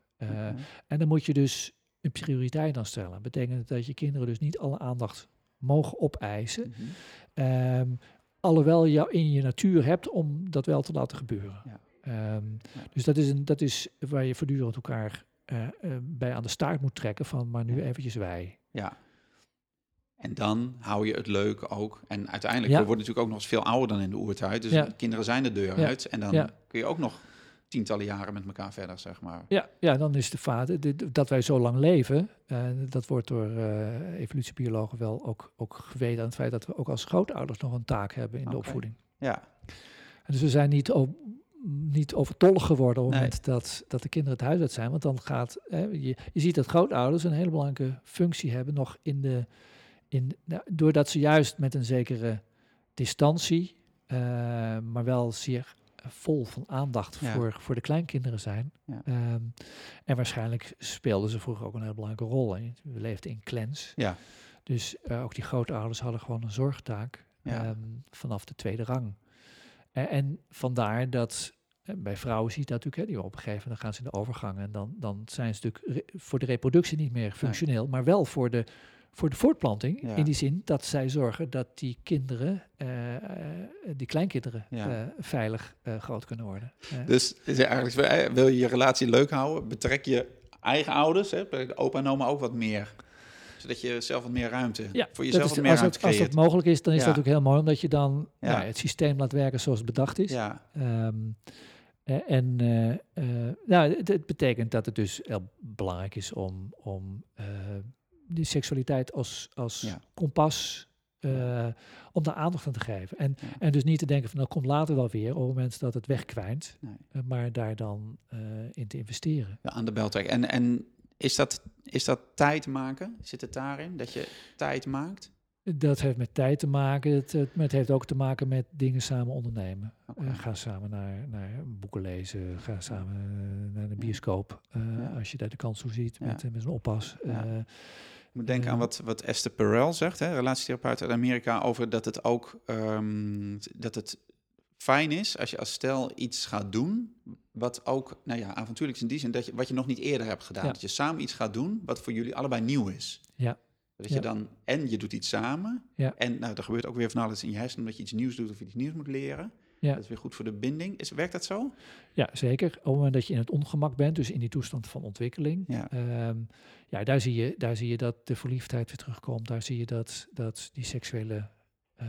En dan moet je dus een prioriteit aan stellen. Betekent dat je kinderen dus niet alle aandacht mogen opeisen. Ehm, alhoewel je jou in je natuur hebt om dat wel te laten gebeuren. Ja. Ehm, Ja. Dus dat is, een, dat is waar je voortdurend elkaar bij aan de staart moet trekken van, maar nu eventjes wij. Ja. En dan hou je het leuk ook. En uiteindelijk, Ja. we worden natuurlijk ook nog eens veel ouder dan in de oertijd. Dus Ja. kinderen zijn de deur uit. En dan kun je ook nog tientallen jaren met elkaar verder, zeg maar. Ja, ja dan is de vader de- de- dat wij zo lang leven. eh, dat wordt door eh, evolutiebiologen wel ook, ook geweten aan het feit dat we ook als grootouders nog een taak hebben in de opvoeding. Ja, En dus we zijn niet, o- niet overtollig geworden op het Nee. moment dat, dat de kinderen het huis uit zijn. Want dan gaat, hè, je, je ziet dat grootouders een hele belangrijke functie hebben nog in de, in, nou, doordat ze juist met een zekere distantie, eh, maar wel zeer vol van aandacht Ja. voor, voor de kleinkinderen zijn. Ja. Ehm, en waarschijnlijk speelden ze vroeger ook een hele belangrijke rol. Hè. We leefden in clans. ja, Dus eh, ook die grootouders hadden gewoon een zorgtaak Ja. ehm, vanaf de tweede rang. En, en vandaar dat eh, bij vrouwen zie je dat natuurlijk, hè, die op een gegeven moment dan gaan ze in de overgang en dan, dan zijn ze natuurlijk voor de reproductie niet meer functioneel, maar wel voor de, voor de voortplanting. Ja. In die zin dat zij zorgen dat die kinderen, eh, eh, die kleinkinderen, Ja. eh, veilig groot kunnen worden. Dus is het eigenlijk, wil je je relatie leuk houden, betrek je eigen ouders, hè, opa en oma ook wat meer. Zodat je zelf wat meer ruimte, Ja, voor jezelf is, wat meer als, ruimte dat, als dat mogelijk is, dan is Ja. dat ook heel mooi, omdat je dan Ja. nou, het systeem laat werken zoals het bedacht is. Ja, Ehm, eh, en nou, het, het betekent dat het dus heel belangrijk is om, om die seksualiteit als, als Ja. kompas, eh, om daar aandacht aan te geven. En, Ja. en dus niet te denken van dat komt later wel weer, op het moment dat het wegkwijnt, Nee. eh, maar daar dan eh, in te investeren. ja, aan de bel trekken. En, en is, dat, is dat tijd maken? Zit het daarin, dat je tijd maakt? Dat heeft met tijd te maken, het, het, heeft ook te maken met dingen samen ondernemen. Ga samen naar, naar boeken lezen, ga samen naar de bioscoop. Ja. Als je daar de kans toe ziet met, met zo'n oppas. Moet denken aan Ja. wat, wat Esther Perel zegt, hè, relatietherapeut uit Amerika, over dat het ook ehm, dat het fijn is als je als stel iets gaat doen, wat ook, nou ja, avontuurlijk is in die zin dat je wat je nog niet eerder hebt gedaan. Ja. Dat je samen iets gaat doen wat voor jullie allebei nieuw is. Ja. Dat Ja. je dan en je doet iets samen Ja. en nou, er gebeurt ook weer van alles in je hersenen omdat je iets nieuws doet of iets nieuws moet leren. Ja. Dat is weer goed voor de binding. Is, werkt dat zo? Ja, zeker. Op het moment dat je in het ongemak bent, dus in die toestand van ontwikkeling, Ja. ehm, ja, daar, zie je, daar zie je dat de verliefdheid weer terugkomt. Daar zie je dat, dat die seksuele eh,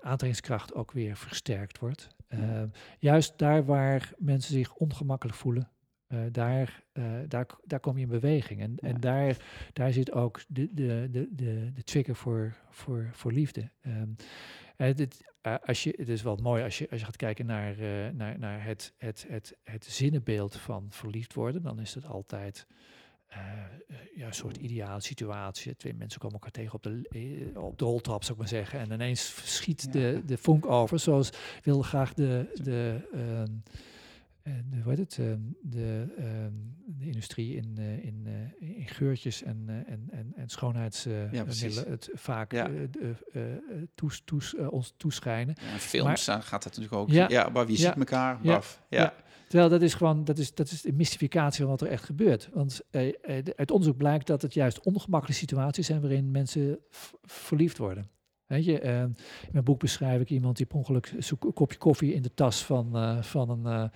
aantrekkingskracht ook weer versterkt wordt. Ja. Ehm, juist daar waar mensen zich ongemakkelijk voelen, daar, daar, daar kom je in beweging. En, Ja. en daar, daar zit ook de, de, de, de, de trigger voor, voor, voor liefde. Ehm, dit, eh, als je, het is wel mooi als je, als je gaat kijken naar, eh, naar, naar het, het, het, het zinnenbeeld van verliefd worden, dan is het altijd ja, een soort ideale situatie. Twee mensen komen elkaar tegen op de, op de roltrap, zou ik maar zeggen. En ineens schiet Ja. de, de vonk over. Zoals wil graag de, de, ehm, eh, de, hoe heet het, ehm, de, ehm, de industrie in, eh, in, eh, in geurtjes en, eh, en, en, en schoonheidsmiddelen het vaak Ja. eh, de, eh, eh, toes, toes, eh, ons toeschijnen. Ja, films gaat dat natuurlijk ook. Ja. Ja, maar wie ziet elkaar? Ja. Baf. Ja. Ja. Terwijl dat is gewoon, dat is, dat is de mystificatie van wat er echt gebeurt. Want eh, eh, uit onderzoek blijkt dat het juist ongemakkelijke situaties zijn waarin mensen verliefd worden. Weet je, eh, in mijn boek beschrijf ik iemand die per ongeluk een kopje koffie in de tas van, eh, van een, eh,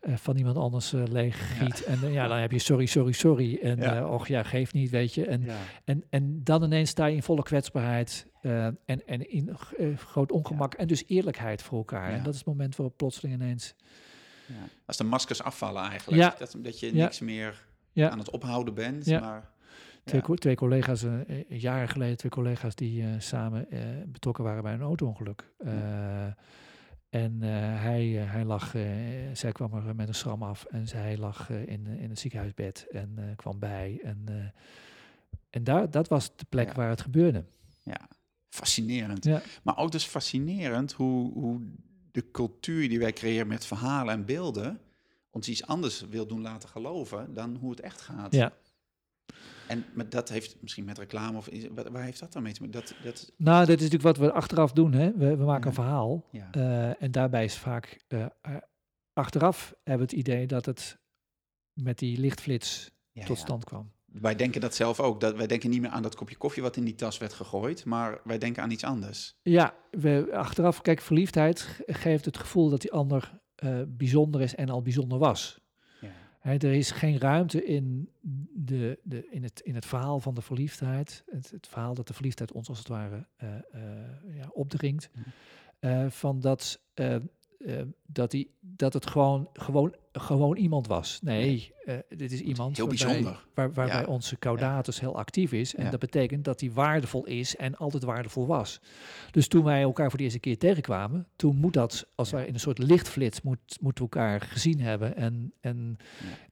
eh, van iemand anders uh, leeg giet. En uh, ja, dan heb je sorry, sorry, sorry. En ja. och ja, geef niet, weet je. En, en, en dan ineens sta je in volle kwetsbaarheid en, en in groot ongemak. En dus eerlijkheid voor elkaar. En dat is het moment waarop plotseling ineens... Als de maskers afvallen eigenlijk. Dat, dat je niks meer aan het ophouden bent, maar... Twee, twee, collega's, uh, jaren geleden, twee collega's die uh, samen uh, betrokken waren bij een auto-ongeluk. En hij, hij lag, zij kwam er met een schram af en zij lag in, in het ziekenhuisbed en kwam bij. En, en daar, dat was de plek waar het gebeurde. Ja, fascinerend. Ja. Maar ook dus fascinerend hoe, hoe de cultuur die wij creëren met verhalen en beelden ons iets anders wil doen laten geloven dan hoe het echt gaat. Ja, en maar dat heeft misschien met reclame of waar heeft dat dan mee te maken? Dat, dat... Nou, dat is natuurlijk wat we achteraf doen. Hè? We, we maken een verhaal uh, en daarbij is vaak uh, achteraf hebben we het idee dat het met die lichtflits ja, tot stand kwam. Wij denken dat zelf ook. Dat, wij denken niet meer aan dat kopje koffie wat in die tas werd gegooid, maar wij denken aan iets anders. Ja, we, achteraf, kijk, verliefdheid geeft het gevoel dat die ander uh, bijzonder is en al bijzonder was er is geen ruimte in, de, de, in, het, in het verhaal van de verliefdheid. Het, het verhaal dat de verliefdheid ons als het ware uh, uh, ja, opdringt. Uh, van dat dat, die, dat het gewoon, gewoon, gewoon iemand was. Nee, uh, dit is iemand heel waarbij, bijzonder. Waar, waarbij onze caudatus heel actief is. En dat betekent dat hij waardevol is en altijd waardevol was. Dus toen wij elkaar voor de eerste keer tegenkwamen, toen moet dat, als wij in een soort lichtflits, moet, moeten we elkaar gezien hebben. En, en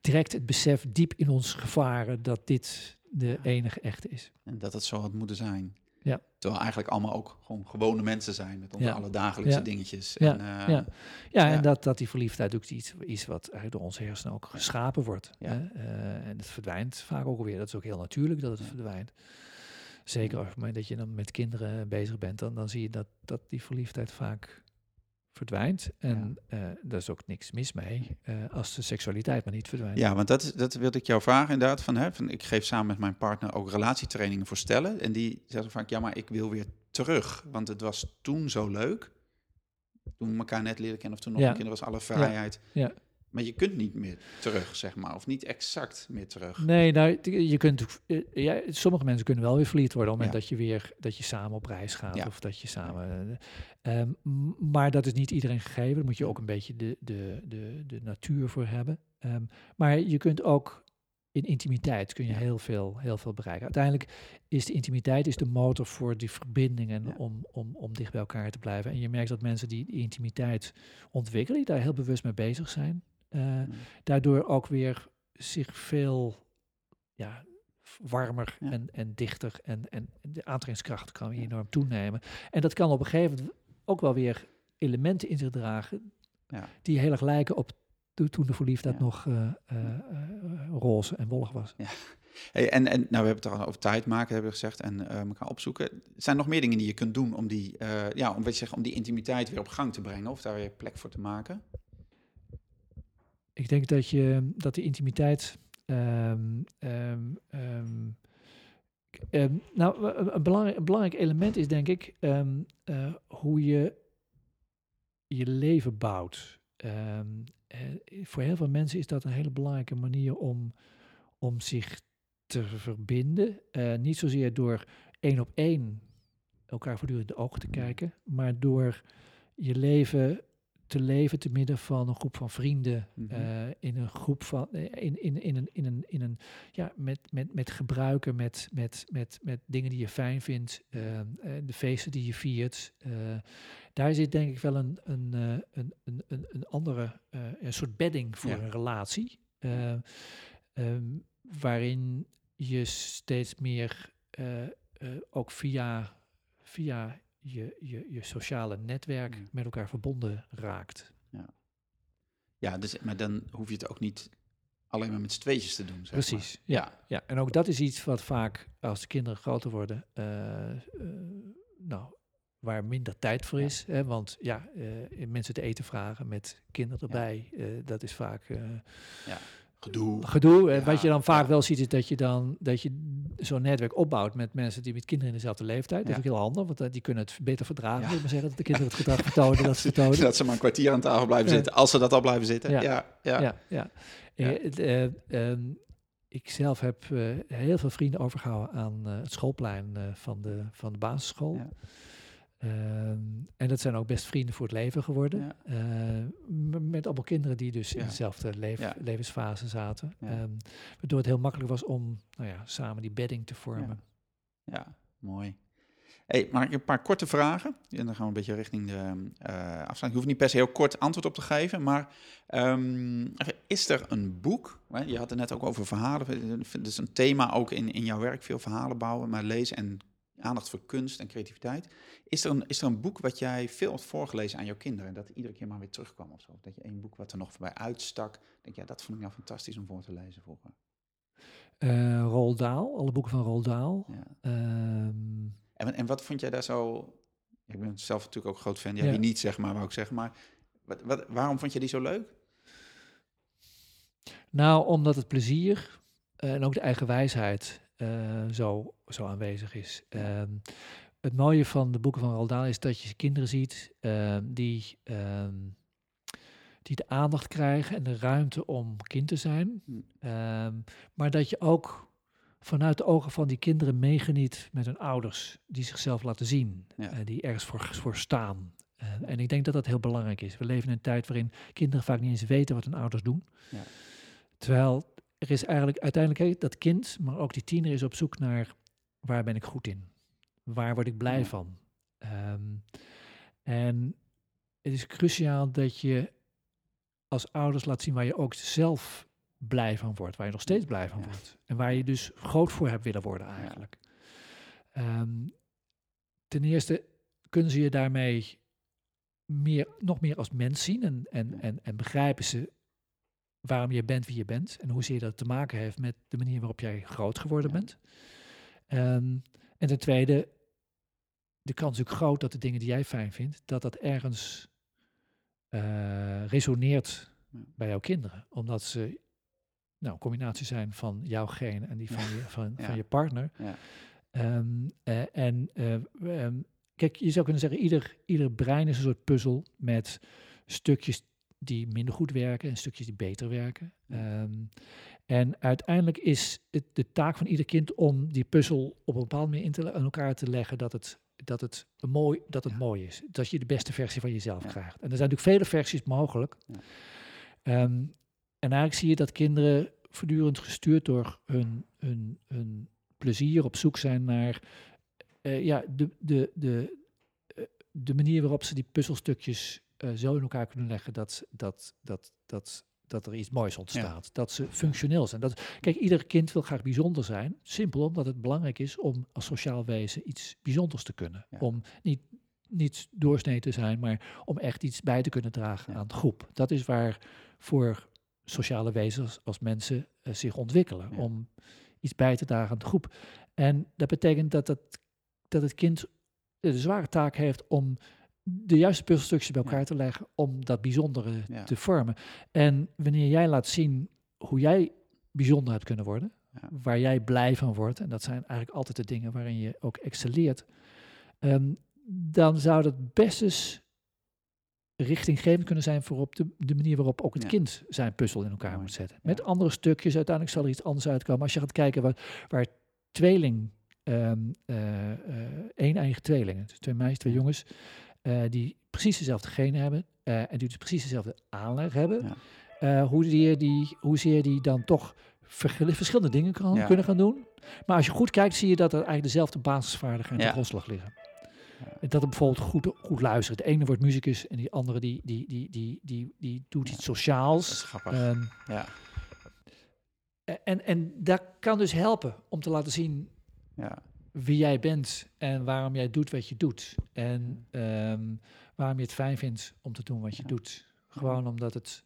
direct het besef diep in ons gevaren dat dit de enige echte is. En dat het zo had moeten zijn. Ja. Terwijl eigenlijk allemaal ook gewoon gewone mensen zijn met onze ja. alledagelijkse dingetjes. Ja, en, uh, ja. ja, en dat, dat die verliefdheid ook iets is wat eigenlijk door onze hersenen ook geschapen wordt. Hè? Uh, en het verdwijnt vaak ook alweer. Dat is ook heel natuurlijk dat het verdwijnt. Zeker op het moment dat je dan met kinderen bezig bent, dan, dan zie je dat, dat die verliefdheid vaak verdwijnt. En ja. uh, daar is ook niks mis mee uh, als de seksualiteit maar niet verdwijnt. Ja, want dat, dat wilde ik jou vragen inderdaad. Van, hè, van, ik geef samen met mijn partner ook relatietrainingen voor stellen. En die zeggen vaak, ja, maar ik wil weer terug. Want het was toen zo leuk. Toen we elkaar net leren kennen of toen nog ja. een kind was alle vrijheid. Ja. ja. Maar je kunt niet meer terug, zeg maar. Of niet exact meer terug. Nee, nou, je kunt... Eh, ja, sommige mensen kunnen wel weer verliefd worden... op het moment dat je weer... dat je samen op reis gaat. Ja. Of dat je samen... Um, maar dat is niet iedereen gegeven. Daar moet je ook een beetje de, de, de, de natuur voor hebben. Um, maar je kunt ook... In intimiteit kun je heel, veel, heel veel bereiken. Uiteindelijk is de intimiteit is de motor voor die verbindingen om, om, om dicht bij elkaar te blijven. En je merkt dat mensen die, die intimiteit ontwikkelen, die daar heel bewust mee bezig zijn, uh, daardoor ook weer zich veel ja, warmer ja. en, en dichter en, en de aantrekkingskracht kan enorm toenemen. En dat kan op een gegeven moment ook wel weer elementen in zich dragen ja. die heel erg lijken op toen de verliefdheid nog uh, uh, roze en wollig was. Ja. Hey, en, en nou, we hebben het al over tijd maken, hebben we gezegd, en uh, elkaar opzoeken. Zijn er nog meer dingen die je kunt doen om die, ja, om, weet je om die intimiteit weer op gang te brengen of daar weer plek voor te maken? Ik denk dat, je, dat de intimiteit. Um, um, um, nou, een belangrijk, belangrijk element is denk ik uh, hoe je je leven bouwt. Uh, voor heel veel mensen is dat een hele belangrijke manier om, om zich te verbinden. Uh, niet zozeer door één op één elkaar voortdurend de ogen te kijken, maar door je leven te leven te midden van een groep van vrienden, mm -hmm. uh, in een groep van, in, in, in, een, in, een, in een, ja, met, met, met gebruiken, met, met, met, met dingen die je fijn vindt, uh, de feesten die je viert. Uh, daar zit denk ik wel een, een, een, een, een, een andere, een soort bedding voor ja. een relatie, um, waarin je steeds meer ook via, via je, je, je sociale netwerk met elkaar verbonden raakt. Ja. ja, dus, maar dan hoef je het ook niet alleen maar met z'n tweetjes te doen. Zeg Precies, maar. Ja, ja. En ook dat is iets wat vaak als de kinderen groter worden, uh, uh, nou, waar minder tijd voor is. Ja. Hè? Want ja, uh, mensen te eten vragen met kinderen erbij, ja. dat is vaak... ja Gedoe. gedoe. En Ja, wat je dan vaak ja. wel ziet, is dat je dan dat je zo'n netwerk opbouwt met mensen die met kinderen in dezelfde leeftijd. Dat is ook heel handig, want eh, die kunnen het beter verdragen. Ik maar zeggen dat de kinderen het gedrag vertonen dat ze tonen. Dat ze maar een kwartier aan tafel blijven zitten, als ze dat al blijven zitten. Ja. Ja, ja. Eh, eh, ehm, ik zelf heb heel veel vrienden overgehouden aan het schoolplein van, de, van de basisschool. Ehm, en dat zijn ook best vrienden voor het leven geworden. Eh, met allemaal kinderen die dus in dezelfde levensfase zaten. Ehm, waardoor het heel makkelijk was om nou ja, samen die bedding te vormen. Ja, mooi. Hey, maar ik heb een paar korte vragen. En dan gaan we een beetje richting de eh afsluiting. Je hoeft niet per se heel kort antwoord op te geven. Maar is er een boek? Je had het net ook over verhalen. Het is een thema ook in, in jouw werk. Veel verhalen bouwen, maar lezen en aandacht voor kunst en creativiteit. Is er, een, is er een boek wat jij veel hebt voorgelezen aan jouw kinderen? En dat iedere keer maar weer terugkwam of zo? Dat je één boek wat er nog voorbij uitstak. Denk ja, dat vond ik nou fantastisch om voor te lezen vroeger. Roald Dahl, alle boeken van Roald Dahl. Ja. Ehm, En, en wat vond jij daar zo... Ik ben zelf natuurlijk ook groot fan. Ja. wie niet, zeg maar, wou ik zeggen. Maar wat, wat, waarom vond je die zo leuk? Nou, omdat het plezier eh, en ook de eigen wijsheid eh, zo, zo aanwezig is. Ehm, het mooie van de boeken van Roald Dahl is dat je kinderen ziet ehm, die, ehm, die de aandacht krijgen en de ruimte om kind te zijn. Hm. Maar dat je ook vanuit de ogen van die kinderen meegeniet met hun ouders, die zichzelf laten zien, Ja. die ergens voor, voor staan. En ik denk dat dat heel belangrijk is. We leven in een tijd waarin kinderen vaak niet eens weten wat hun ouders doen. Ja. Terwijl er is eigenlijk uiteindelijk dat kind, maar ook die tiener is op zoek naar waar ben ik goed in? Waar word ik blij Ja. van? Ehm, en het is cruciaal dat je als ouders laat zien waar je ook zelf blij van wordt, waar je nog steeds blij van Ja. wordt. En waar je dus groot voor hebt willen worden eigenlijk. Ehm, ten eerste kunnen ze je daarmee meer, nog meer als mens zien en, en, en, en begrijpen ze waarom je bent wie je bent en hoezeer dat te maken heeft met de manier waarop jij groot geworden Ja. bent. Ehm, en ten tweede, de kans is ook groot dat de dingen die jij fijn vindt, dat dat ergens eh, resoneert Ja. bij jouw kinderen. Omdat ze nou, een combinatie zijn van jouw genen en die van, je, van, Ja. van je partner. Ja. Ehm, eh, en eh, ehm, kijk, je zou kunnen zeggen, ieder, ieder brein is een soort puzzel met stukjes die minder goed werken en stukjes die beter werken. Ja. En uiteindelijk is het de taak van ieder kind om die puzzel op een bepaalde manier in te, aan elkaar te leggen dat het, dat het, mooi, dat het Ja. mooi is. Dat je de beste versie van jezelf Ja. krijgt. En er zijn natuurlijk vele versies mogelijk. Ja. Ehm, en eigenlijk zie je dat kinderen voortdurend gestuurd door hun, hun, hun plezier op zoek zijn naar eh, ja, de, de, de, eh, de manier waarop ze die puzzelstukjes eh, zo in elkaar kunnen leggen dat, dat, dat, dat, dat er iets moois ontstaat. Dat ze functioneel zijn. Dat, kijk, ieder kind wil graag bijzonder zijn. Simpel omdat het belangrijk is om als sociaal wezen iets bijzonders te kunnen. Ja. Om niet, niet doorsnee te zijn, maar om echt iets bij te kunnen dragen Ja. aan de groep. Dat is waar voor sociale wezens als mensen eh, zich ontwikkelen. Om iets bij te dragen aan de groep. En dat betekent dat het, dat het kind de zware taak heeft om de juiste puzzelstukjes bij elkaar Ja. te leggen om dat bijzondere Ja. te vormen. En wanneer jij laat zien hoe jij bijzonder hebt kunnen worden, Ja. waar jij blij van wordt, en dat zijn eigenlijk altijd de dingen waarin je ook excelleert, ehm, dan zou dat best eens richtinggevend kunnen zijn voor op de, de manier waarop ook het Ja. kind zijn puzzel in elkaar moet zetten. Ja. Met andere stukjes, uiteindelijk zal er iets anders uitkomen. Als je gaat kijken waar, waar tweeling, ehm, eh, eh, één eigen tweelingen, dus twee meisjes, twee jongens, eh, die precies dezelfde genen hebben eh, en die dus precies dezelfde aanleg hebben, Ja. eh, hoe, die, die, hoezeer die dan toch verschillende dingen kan, Ja. kunnen gaan doen. Maar als je goed kijkt, zie je dat er eigenlijk dezelfde basisvaardigheden Ja. ten grondslag liggen. Ja. En Dat er bijvoorbeeld goed, goed luisteren. De ene wordt muzikus en die andere die, die, die, die, die, die doet iets Dat is sociaals. grappig. Ehm, ja. en, en dat kan dus helpen om te laten zien Ja. Wie jij bent en waarom jij doet wat je doet. En ehm, waarom je het fijn vindt om te doen wat je doet. Gewoon omdat het,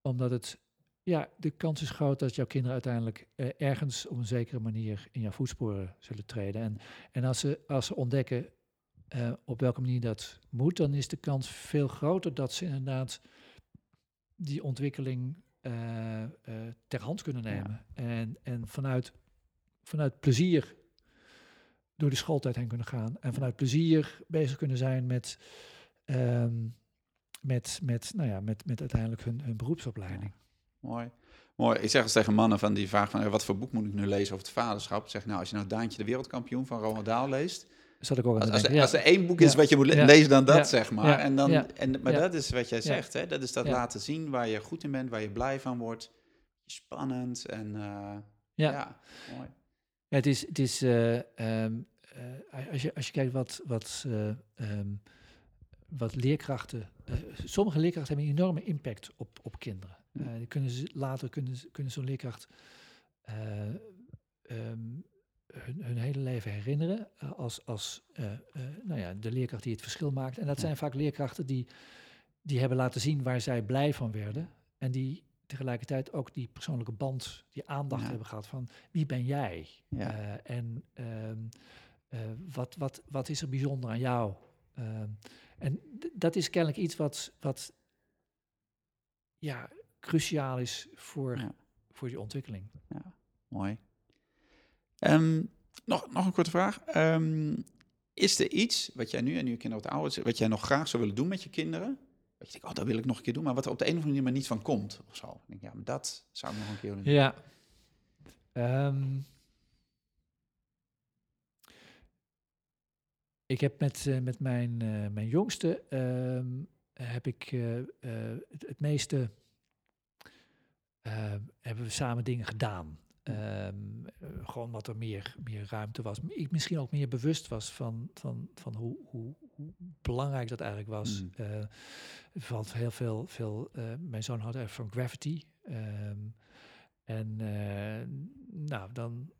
omdat het, ja, de kans is groot dat jouw kinderen uiteindelijk eh, ergens op een zekere manier in jouw voetsporen zullen treden. En, en als, ze, als ze ontdekken eh, op welke manier dat moet, dan is de kans veel groter dat ze inderdaad die ontwikkeling eh, ter hand kunnen nemen. En, en vanuit, vanuit plezier door die schooltijd heen kunnen gaan. En vanuit plezier bezig kunnen zijn met, ehm, met, met, nou ja, met, met uiteindelijk hun, hun beroepsopleiding. Mooi. Mooi. Ik zeg eens tegen mannen van die vraag van eh, wat voor boek moet ik nu lezen over het vaderschap? Zeg nou, als je nou Daantje de wereldkampioen van Roald Dahl leest. Zat ik ook Als, als, er, ja. als er één boek is Ja. wat je moet le- lezen, dan dat zeg maar. En dan, en, maar dat is wat jij zegt, hè? Dat is dat laten zien waar je goed in bent, waar je blij van wordt. Spannend en eh, Ja. ja, mooi. Ja, het is, het is eh, ehm, eh, als, je, als je kijkt wat, wat, eh, ehm, wat leerkrachten. sommige leerkrachten hebben een enorme impact op, op kinderen. Die kunnen ze, later kunnen, kunnen zo'n leerkracht eh, ehm, hun, hun hele leven herinneren als, als nou ja, de leerkracht die het verschil maakt. En dat zijn vaak leerkrachten die, die hebben laten zien waar zij blij van werden. En die tegelijkertijd ook die persoonlijke band, die aandacht Ja. hebben gehad van wie ben jij? Ja. Eh, en ehm, eh, wat, wat, wat is er bijzonder aan jou? Ehm, en dat is kennelijk iets wat, wat ja, cruciaal is voor, Ja. voor die ontwikkeling. Mooi. Ehm, nog, nog een korte vraag. Is er iets wat jij nu en nu je kinderen wat ouder zijn, wat jij nog graag zou willen doen met je kinderen? Dat je oh, dat wil ik nog een keer doen, maar wat er op de een of andere manier niet van komt of zo. Ja, maar dat zou ik nog een keer willen doen. Ja. Ehm, ik heb met, eh, met mijn, eh, mijn jongste ehm, heb ik eh, het, het meeste ehm, hebben we samen dingen gedaan. Gewoon wat er meer, meer ruimte was. Ik misschien ook meer bewust was van, van, van hoe, hoe belangrijk dat eigenlijk was. Mm. Eh, er valt heel veel, veel eh, mijn zoon houdt erg van Gravity. Ehm, en eh, nou, dan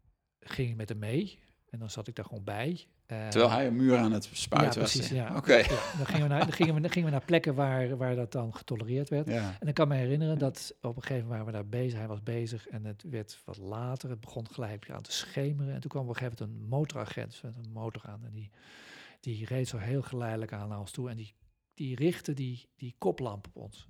ging ik met hem mee. En dan zat ik daar gewoon bij. Terwijl hij een muur aan het spuiten ja, was. precies, ja. Oké. ja, dan, gingen we naar, dan, gingen we, dan gingen we naar plekken waar, waar dat dan getolereerd werd. Ja. En ik kan me herinneren dat op een gegeven moment waren we daar bezig. Hij was bezig en het werd wat later. Het begon gelijk aan te schemeren. En toen kwam op een gegeven moment een motoragent met een motor aan. En die, die reed zo heel geleidelijk aan naar ons toe. En die, die richtte die, die koplamp op ons.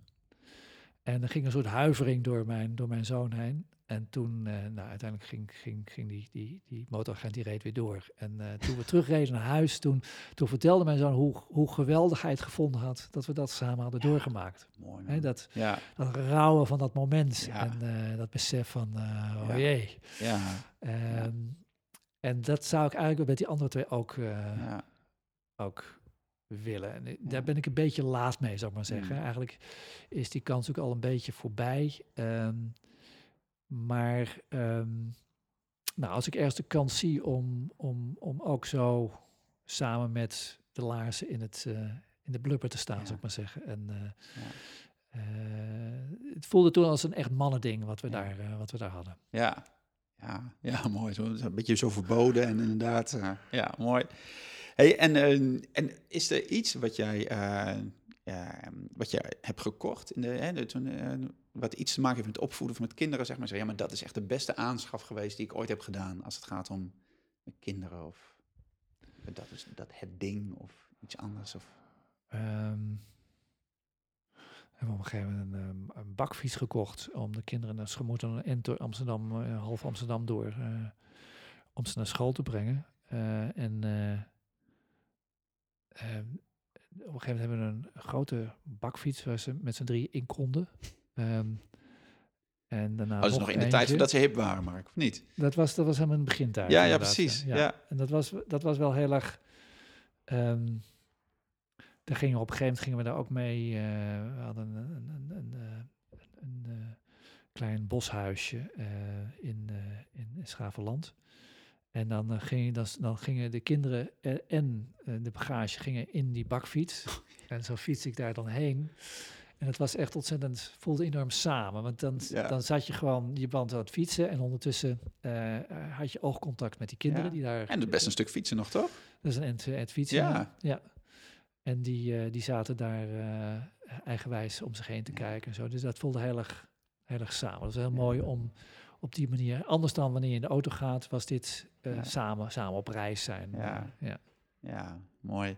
En er ging een soort huivering door mijn, door mijn zoon heen. En toen, eh, nou, uiteindelijk ging, ging, ging die, die, die motoragent die reed weer door. En eh, toen we terugreden naar huis, toen, toen vertelde mijn zoon hoe, hoe geweldig hij het gevonden had dat we dat samen hadden doorgemaakt. Mooi. Dat, Ja, dat rouwen van dat moment Ja. en eh, dat besef van, oh Ja. jee. ja, Ehm, En dat zou ik eigenlijk met die andere twee ook, ja. Ook willen. En Ja. daar ben ik een beetje laat mee, zou ik maar zeggen. Mm. Eigenlijk is die kans ook al een beetje voorbij. Ehm, maar ehm, nou, als ik ergens de kans zie om, om, om ook zo samen met de laarzen in, het, eh, in de blubber te staan, Ja. zou ik maar zeggen. En, eh, Ja. eh, het voelde toen als een echt mannending wat we, Ja. daar, eh, wat we daar hadden. Ja, ja, ja mooi. Zo, een beetje zo verboden en inderdaad, eh, ja, mooi. Hey, en, eh, en is er iets wat jij, eh, ja, wat jij hebt gekocht, in de, hè, eh, wat iets te maken heeft met het opvoeden van met kinderen, zeg maar, zeg, ja, maar dat is echt de beste aanschaf geweest die ik ooit heb gedaan als het gaat om kinderen of dat is dat het ding of iets anders of Ehm, hebben we op een gegeven moment een, ehm, een bakfiets gekocht om de kinderen naar school moeten een end door Amsterdam, eh, half Amsterdam door, om ze naar school te brengen. En ehm, op een gegeven moment hebben we een grote bakfiets waar ze met z'n drie in konden. Ehm, en daarna Oh, dat is nog in de tijd voordat ze hip waren, Mark, of niet? Dat was, dat was helemaal in het begintijd. Ja, ja, inderdaad, precies. Ja. En dat was, dat was wel heel erg. ehm, daar gingen we op een gegeven moment gingen we daar ook mee. eh, we hadden een, een, een, een, eh, een, eh, klein boshuisje in, in, in Schavenland. En dan, eh, ging, dan, dan gingen de kinderen eh, en eh, de bagage gingen in die bakfiets. en zo fiets ik daar dan heen. En het was echt ontzettend, voelde enorm samen. Want dan, Ja. dan zat je gewoon je band aan het fietsen. En ondertussen had je oogcontact met die kinderen Ja. die daar... En het best een stuk fietsen nog, toch? Dat is een end, end fietsen. Ja. ja. En die, die zaten daar eigenwijs om zich heen te kijken en zo. Dus dat voelde heel erg, heel erg samen. Dat is heel mooi om op die manier... Anders dan wanneer je in de auto gaat, was dit eh, Ja. samen, samen op reis zijn. Ja. Ja. Ja, mooi.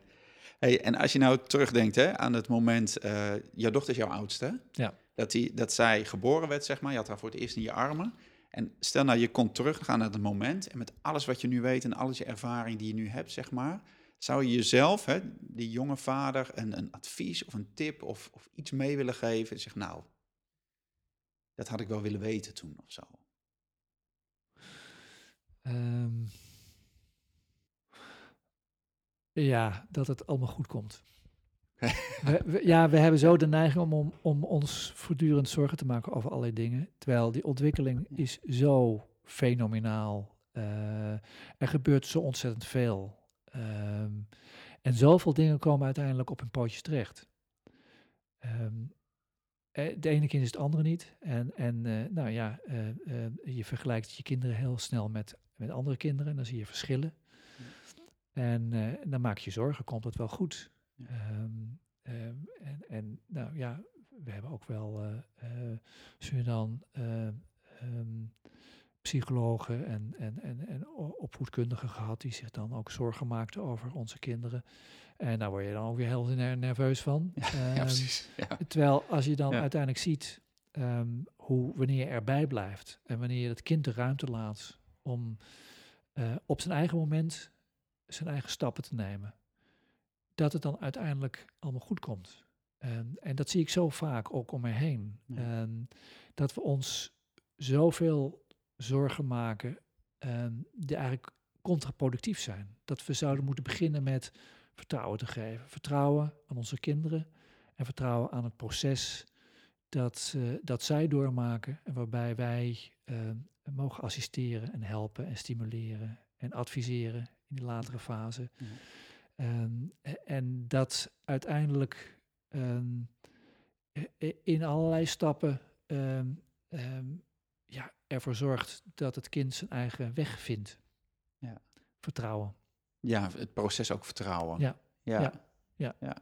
Hey, en als je nou terugdenkt hè, aan het moment, eh, jouw dochter is jouw oudste, Ja. dat, die, dat zij geboren werd, zeg maar, je had haar voor het eerst in je armen. En stel nou, je kon teruggaan naar het moment en met alles wat je nu weet en alles je ervaring die je nu hebt, zeg maar, zou je jezelf, hè, die jonge vader, een, een advies of een tip of, of iets mee willen geven? Zeg nou, dat had ik wel willen weten toen of zo. Ehm, ja, dat het allemaal goed komt. we, we- ja, we hebben zo de neiging om, om, om ons voortdurend zorgen te maken over allerlei dingen. Terwijl die ontwikkeling is zo fenomenaal. Eh, er gebeurt zo ontzettend veel. Ehm, en zoveel dingen komen uiteindelijk op hun pootjes terecht. Eh, de ene kind is het andere niet. En, en eh, nou ja, je vergelijkt je kinderen heel snel met, met andere kinderen. En dan zie je verschillen. En eh, dan maak je zorgen, komt het wel goed? Ja. Ehm, ehm, en, en nou ja, we hebben ook wel, eh eh, dan, eh, ehm, psychologen en, en, en, en opvoedkundigen gehad die zich dan ook zorgen maakten over onze kinderen. En daar word je dan ook weer heel ner- nerveus van. Ja, precies. Ja. Terwijl als je dan Ja. uiteindelijk ziet hoe wanneer je erbij blijft en wanneer je het kind de ruimte laat om eh, op zijn eigen moment zijn eigen stappen te nemen, dat het dan uiteindelijk allemaal goed komt. En, en dat zie ik zo vaak ook om me heen. Ja. En dat we ons zoveel zorgen maken ehm, die eigenlijk contraproductief zijn. Dat we zouden moeten beginnen met vertrouwen te geven. Vertrouwen aan onze kinderen en vertrouwen aan het proces dat, eh, dat zij doormaken en waarbij wij eh, mogen assisteren en helpen en stimuleren en adviseren in die latere fase. Ja. Ehm, e- en dat uiteindelijk ehm, i- i- in allerlei stappen ehm, ehm, ja, ervoor zorgt dat het kind zijn eigen weg vindt. Ja. Vertrouwen. ja, het proces ook vertrouwen. Ja. Ja. Ja. Ja.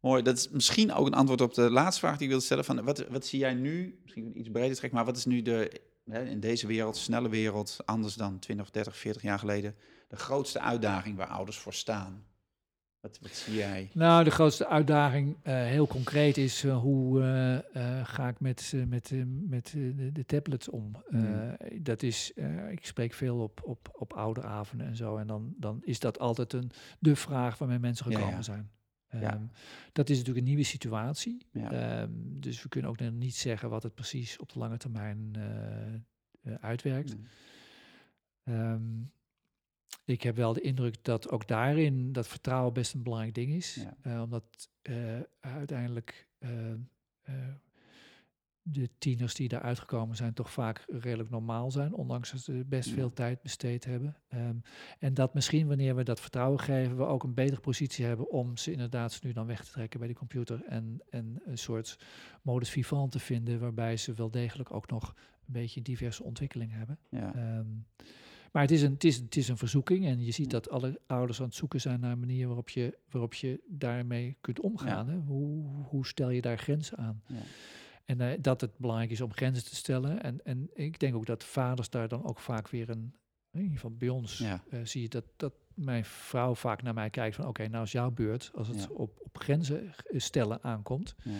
Mooi, dat is misschien ook een antwoord op de laatste vraag die ik wilde stellen. Van wat, wat zie jij nu, misschien iets breder trek, maar wat is nu de, in deze wereld, snelle wereld, anders dan 20 of 30, 40 jaar geleden, de grootste uitdaging waar ouders voor staan? Wat, wat zie jij? Nou, de grootste uitdaging, eh, heel concreet, is eh, hoe eh, ga ik met, met, met de, de tablets om? Hmm. Dat is, ik spreek veel op, op, op ouderavonden en zo. En dan, dan is dat altijd een, de vraag waarmee mensen Ja, gekomen ja. zijn. Ja. Ehm, Dat is natuurlijk een nieuwe situatie. Ja. Ehm, dus we kunnen ook nog niet zeggen wat het precies op de lange termijn eh, eh, uitwerkt. Mm. Ehm, ik heb wel de indruk dat ook daarin dat vertrouwen best een belangrijk ding is. Ja. Eh, omdat uiteindelijk de tieners die daar uitgekomen zijn toch vaak redelijk normaal zijn, ondanks dat ze best veel tijd besteed hebben. Ehm, en dat misschien wanneer we dat vertrouwen geven, we ook een betere positie hebben om ze inderdaad nu dan weg te trekken bij de computer en, en een soort modus vivant te vinden waarbij ze wel degelijk ook nog een beetje diverse ontwikkeling hebben. Ja. Ehm, maar het is, een, het, is, het is een verzoeking en je ziet dat alle ouders aan het zoeken zijn naar een manier waarop je, waarop je daarmee kunt omgaan. Hè? Hoe, hoe stel je daar grenzen aan? Ja. En eh, dat het belangrijk is om grenzen te stellen. En, en ik denk ook dat vaders daar dan ook vaak weer een, in ieder geval bij ons, Ja. eh, zie je dat, dat mijn vrouw vaak naar mij kijkt van oké, nou is jouw beurt als het Ja. op, op grenzen stellen aankomt. Ja.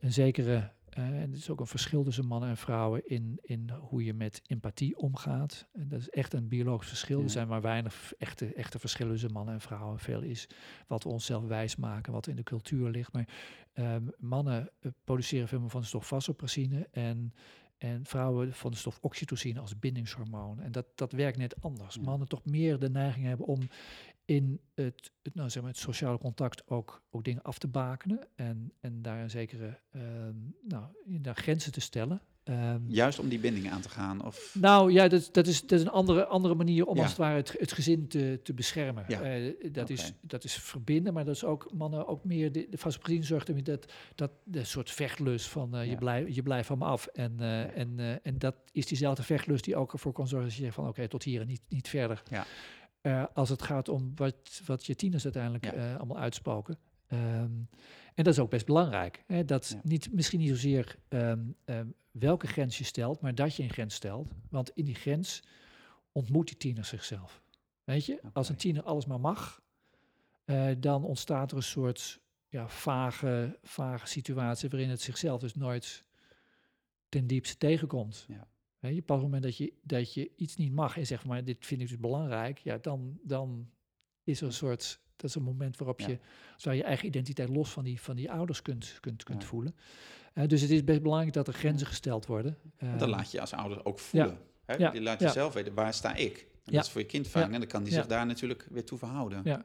Een zekere, eh, en het is ook een verschil tussen mannen en vrouwen in, in hoe je met empathie omgaat. En dat is echt een biologisch verschil. Ja. Er zijn maar weinig echte, echte verschillen tussen mannen en vrouwen. Veel is wat we onszelf wijsmaken, wat in de cultuur ligt. Maar ehm, mannen eh, produceren veel meer van de stof vasopressine en, en vrouwen van de stof oxytocine als bindingshormoon. En dat, dat werkt net anders. Ja. Mannen toch meer de neiging hebben om in het, het, nou, zeg maar, het sociale contact ook, ook dingen af te bakenen en, en daar een zekere ehm, nou, in daar grenzen te stellen. Ehm, Juist om die binding aan te gaan? Of, nou ja, dat, dat, is, dat is een andere, andere manier om Ja. als het ware het, het gezin te, te beschermen. Ja. Eh, dat, is, dat is verbinden, maar dat is ook mannen ook meer. De, de vasopressine zorgt dat, dat de soort vechtlust van eh, Ja. je, blijft je blijft van me af. En, eh, en, en dat is diezelfde vechtlust die ook ervoor kan zorgen dat je zegt van oké, tot hier en niet, niet verder. Ja. Eh, als het gaat om wat, wat je tieners uiteindelijk Ja. eh, allemaal uitspoken. Ehm, en dat is ook best belangrijk. Hè? Dat Ja. niet, misschien niet zozeer ehm, ehm, welke grens je stelt, maar dat je een grens stelt. Want in die grens ontmoet die tiener zichzelf. Weet je, als een tiener alles maar mag, eh, dan ontstaat er een soort ja, vage, vage situatie waarin het zichzelf dus nooit ten diepste tegenkomt. Ja. Je, op het moment dat je, dat je iets niet mag en zegt van maar dit vind ik dus belangrijk, ja, dan, dan is er een soort, dat is een moment waarop Ja. je, waar je eigen identiteit los van die, van die ouders kunt, kunt, kunt Ja. voelen. Dus het is best belangrijk dat er grenzen gesteld worden. Dan Eh, laat je als ouder ook voelen. Hè? Ja, Je laat je ja. zelf weten, waar sta ik? En dat is voor je kind fijn. En dan kan die zich daar natuurlijk weer toe verhouden. Ja.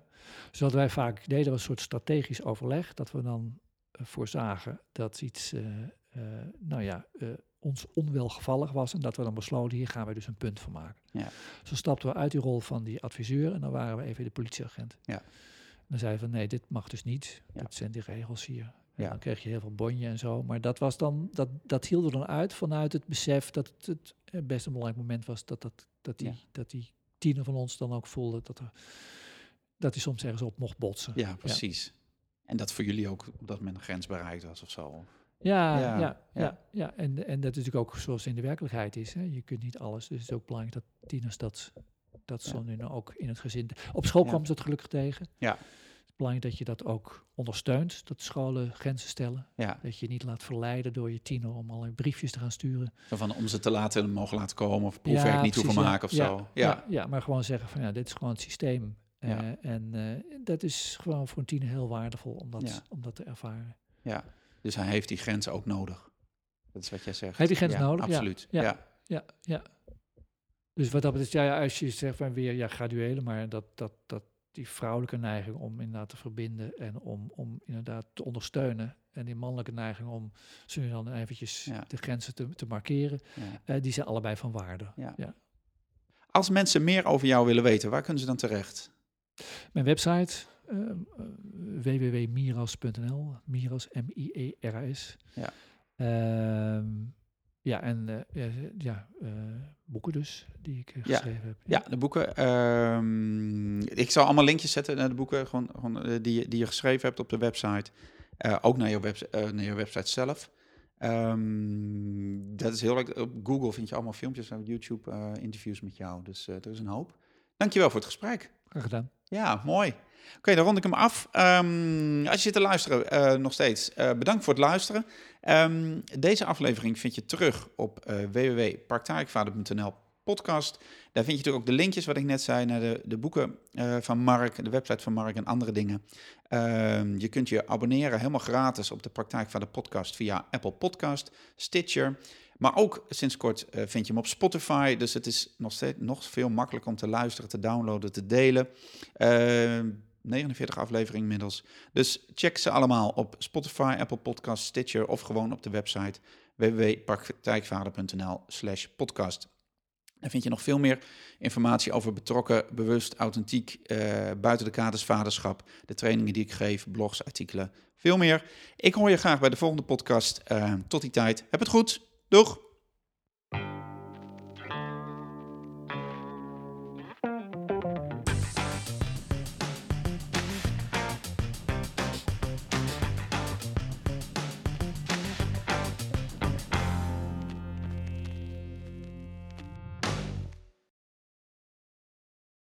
Dus wat wij vaak deden was een soort strategisch overleg, dat we dan eh, voorzagen dat iets, eh, eh, nou ja, ons onwelgevallig was en dat we dan besloten, hier gaan we dus een punt van maken. Ja. Zo stapten we uit die rol van die adviseur en dan waren we even de politieagent. Ja. Dan zeiden we, nee, dit mag dus niet, Ja. dat zijn die regels hier. En Ja. dan kreeg je heel veel bonje en zo. Maar dat, was dan, dat, dat hield er dan uit vanuit het besef dat het, het best een belangrijk moment was dat, dat, dat, die, Ja. dat die tiener van ons dan ook voelde dat er dat hij soms ergens op mocht botsen. Ja, precies. En dat voor jullie ook op dat moment een grens bereikt was of zo. Ja, Ja, ja, ja, En, en dat is natuurlijk ook zoals het in de werkelijkheid is. Hè. Je kunt niet alles. Dus het is ook belangrijk dat tieners dat, dat zo nu nou ook in het gezin... Op school kwam ze dat gelukkig tegen. Ja. Het is belangrijk dat je dat ook ondersteunt, dat scholen grenzen stellen. Ja, Dat je niet laat verleiden door je tiener om allerlei briefjes te gaan sturen. zo van om ze te laten mogen laten komen of proefwerk Ja, niet hoeven ja. maken of Ja, zo. Ja, Ja, maar gewoon zeggen van ja, dit is gewoon het systeem. Eh. En eh, dat is gewoon voor een tiener heel waardevol om dat, om dat te ervaren. ja. Dus hij heeft die grenzen ook nodig. Dat is wat jij zegt. Heeft die grens Ja, nodig? Absoluut. ja. Ja. Ja, ja. Dus wat dat betreft, ja, ja, als je zegt van weer ja, graduele, maar dat, dat, dat die vrouwelijke neiging om inderdaad te verbinden en om, om inderdaad te ondersteunen. En die mannelijke neiging om ze nu dan eventjes Ja. de grenzen te, te markeren, Ja. eh, die zijn allebei van waarde. Ja. Ja. Als mensen meer over jou willen weten, waar kunnen ze dan terecht? Mijn website, eh, eh, www.miras.nl, Miras, M-I-E-R-A-S. Ja. Ehm, ja, en eh, eh, ja, eh, boeken dus, die ik eh, Ja. geschreven heb. Ja, de boeken. ehm, ik zal allemaal linkjes zetten naar de boeken gewoon, gewoon, eh, die, je- die je geschreven hebt op de website. Eh, ook naar je, webs eh, naar je website zelf. Dat is heel leuk. Op Google vind je allemaal filmpjes en YouTube eh, interviews met jou. Dus eh, er is een hoop. Dankjewel voor het gesprek. Graag gedaan. Ja, mooi. Oké, dan rond ik hem af. Ehm, als je zit te luisteren, eh, nog steeds, eh, bedankt voor het luisteren. Ehm, deze aflevering vind je terug op eh www.praktijkvader.nl podcast. Daar vind je natuurlijk ook de linkjes, wat ik net zei, naar de, de boeken van Mark, de website van Mark en andere dingen. Ehm, je kunt je abonneren helemaal gratis op de Praktijkvader podcast via Apple Podcast, Stitcher. Maar ook sinds kort vind je hem op Spotify. Dus het is nog steeds nog veel makkelijker om te luisteren, te downloaden, te delen. Eh, 49 afleveringen inmiddels. Dus check ze allemaal op Spotify, Apple Podcast, Stitcher of gewoon op de website www.praktijkvader.nl slash podcast. Daar vind je nog veel meer informatie over betrokken, bewust, authentiek, eh, buiten de kaders vaderschap, de trainingen die ik geef, blogs, artikelen, veel meer. Ik hoor je graag bij de volgende podcast. Eh, tot die tijd, heb het goed. Doeg!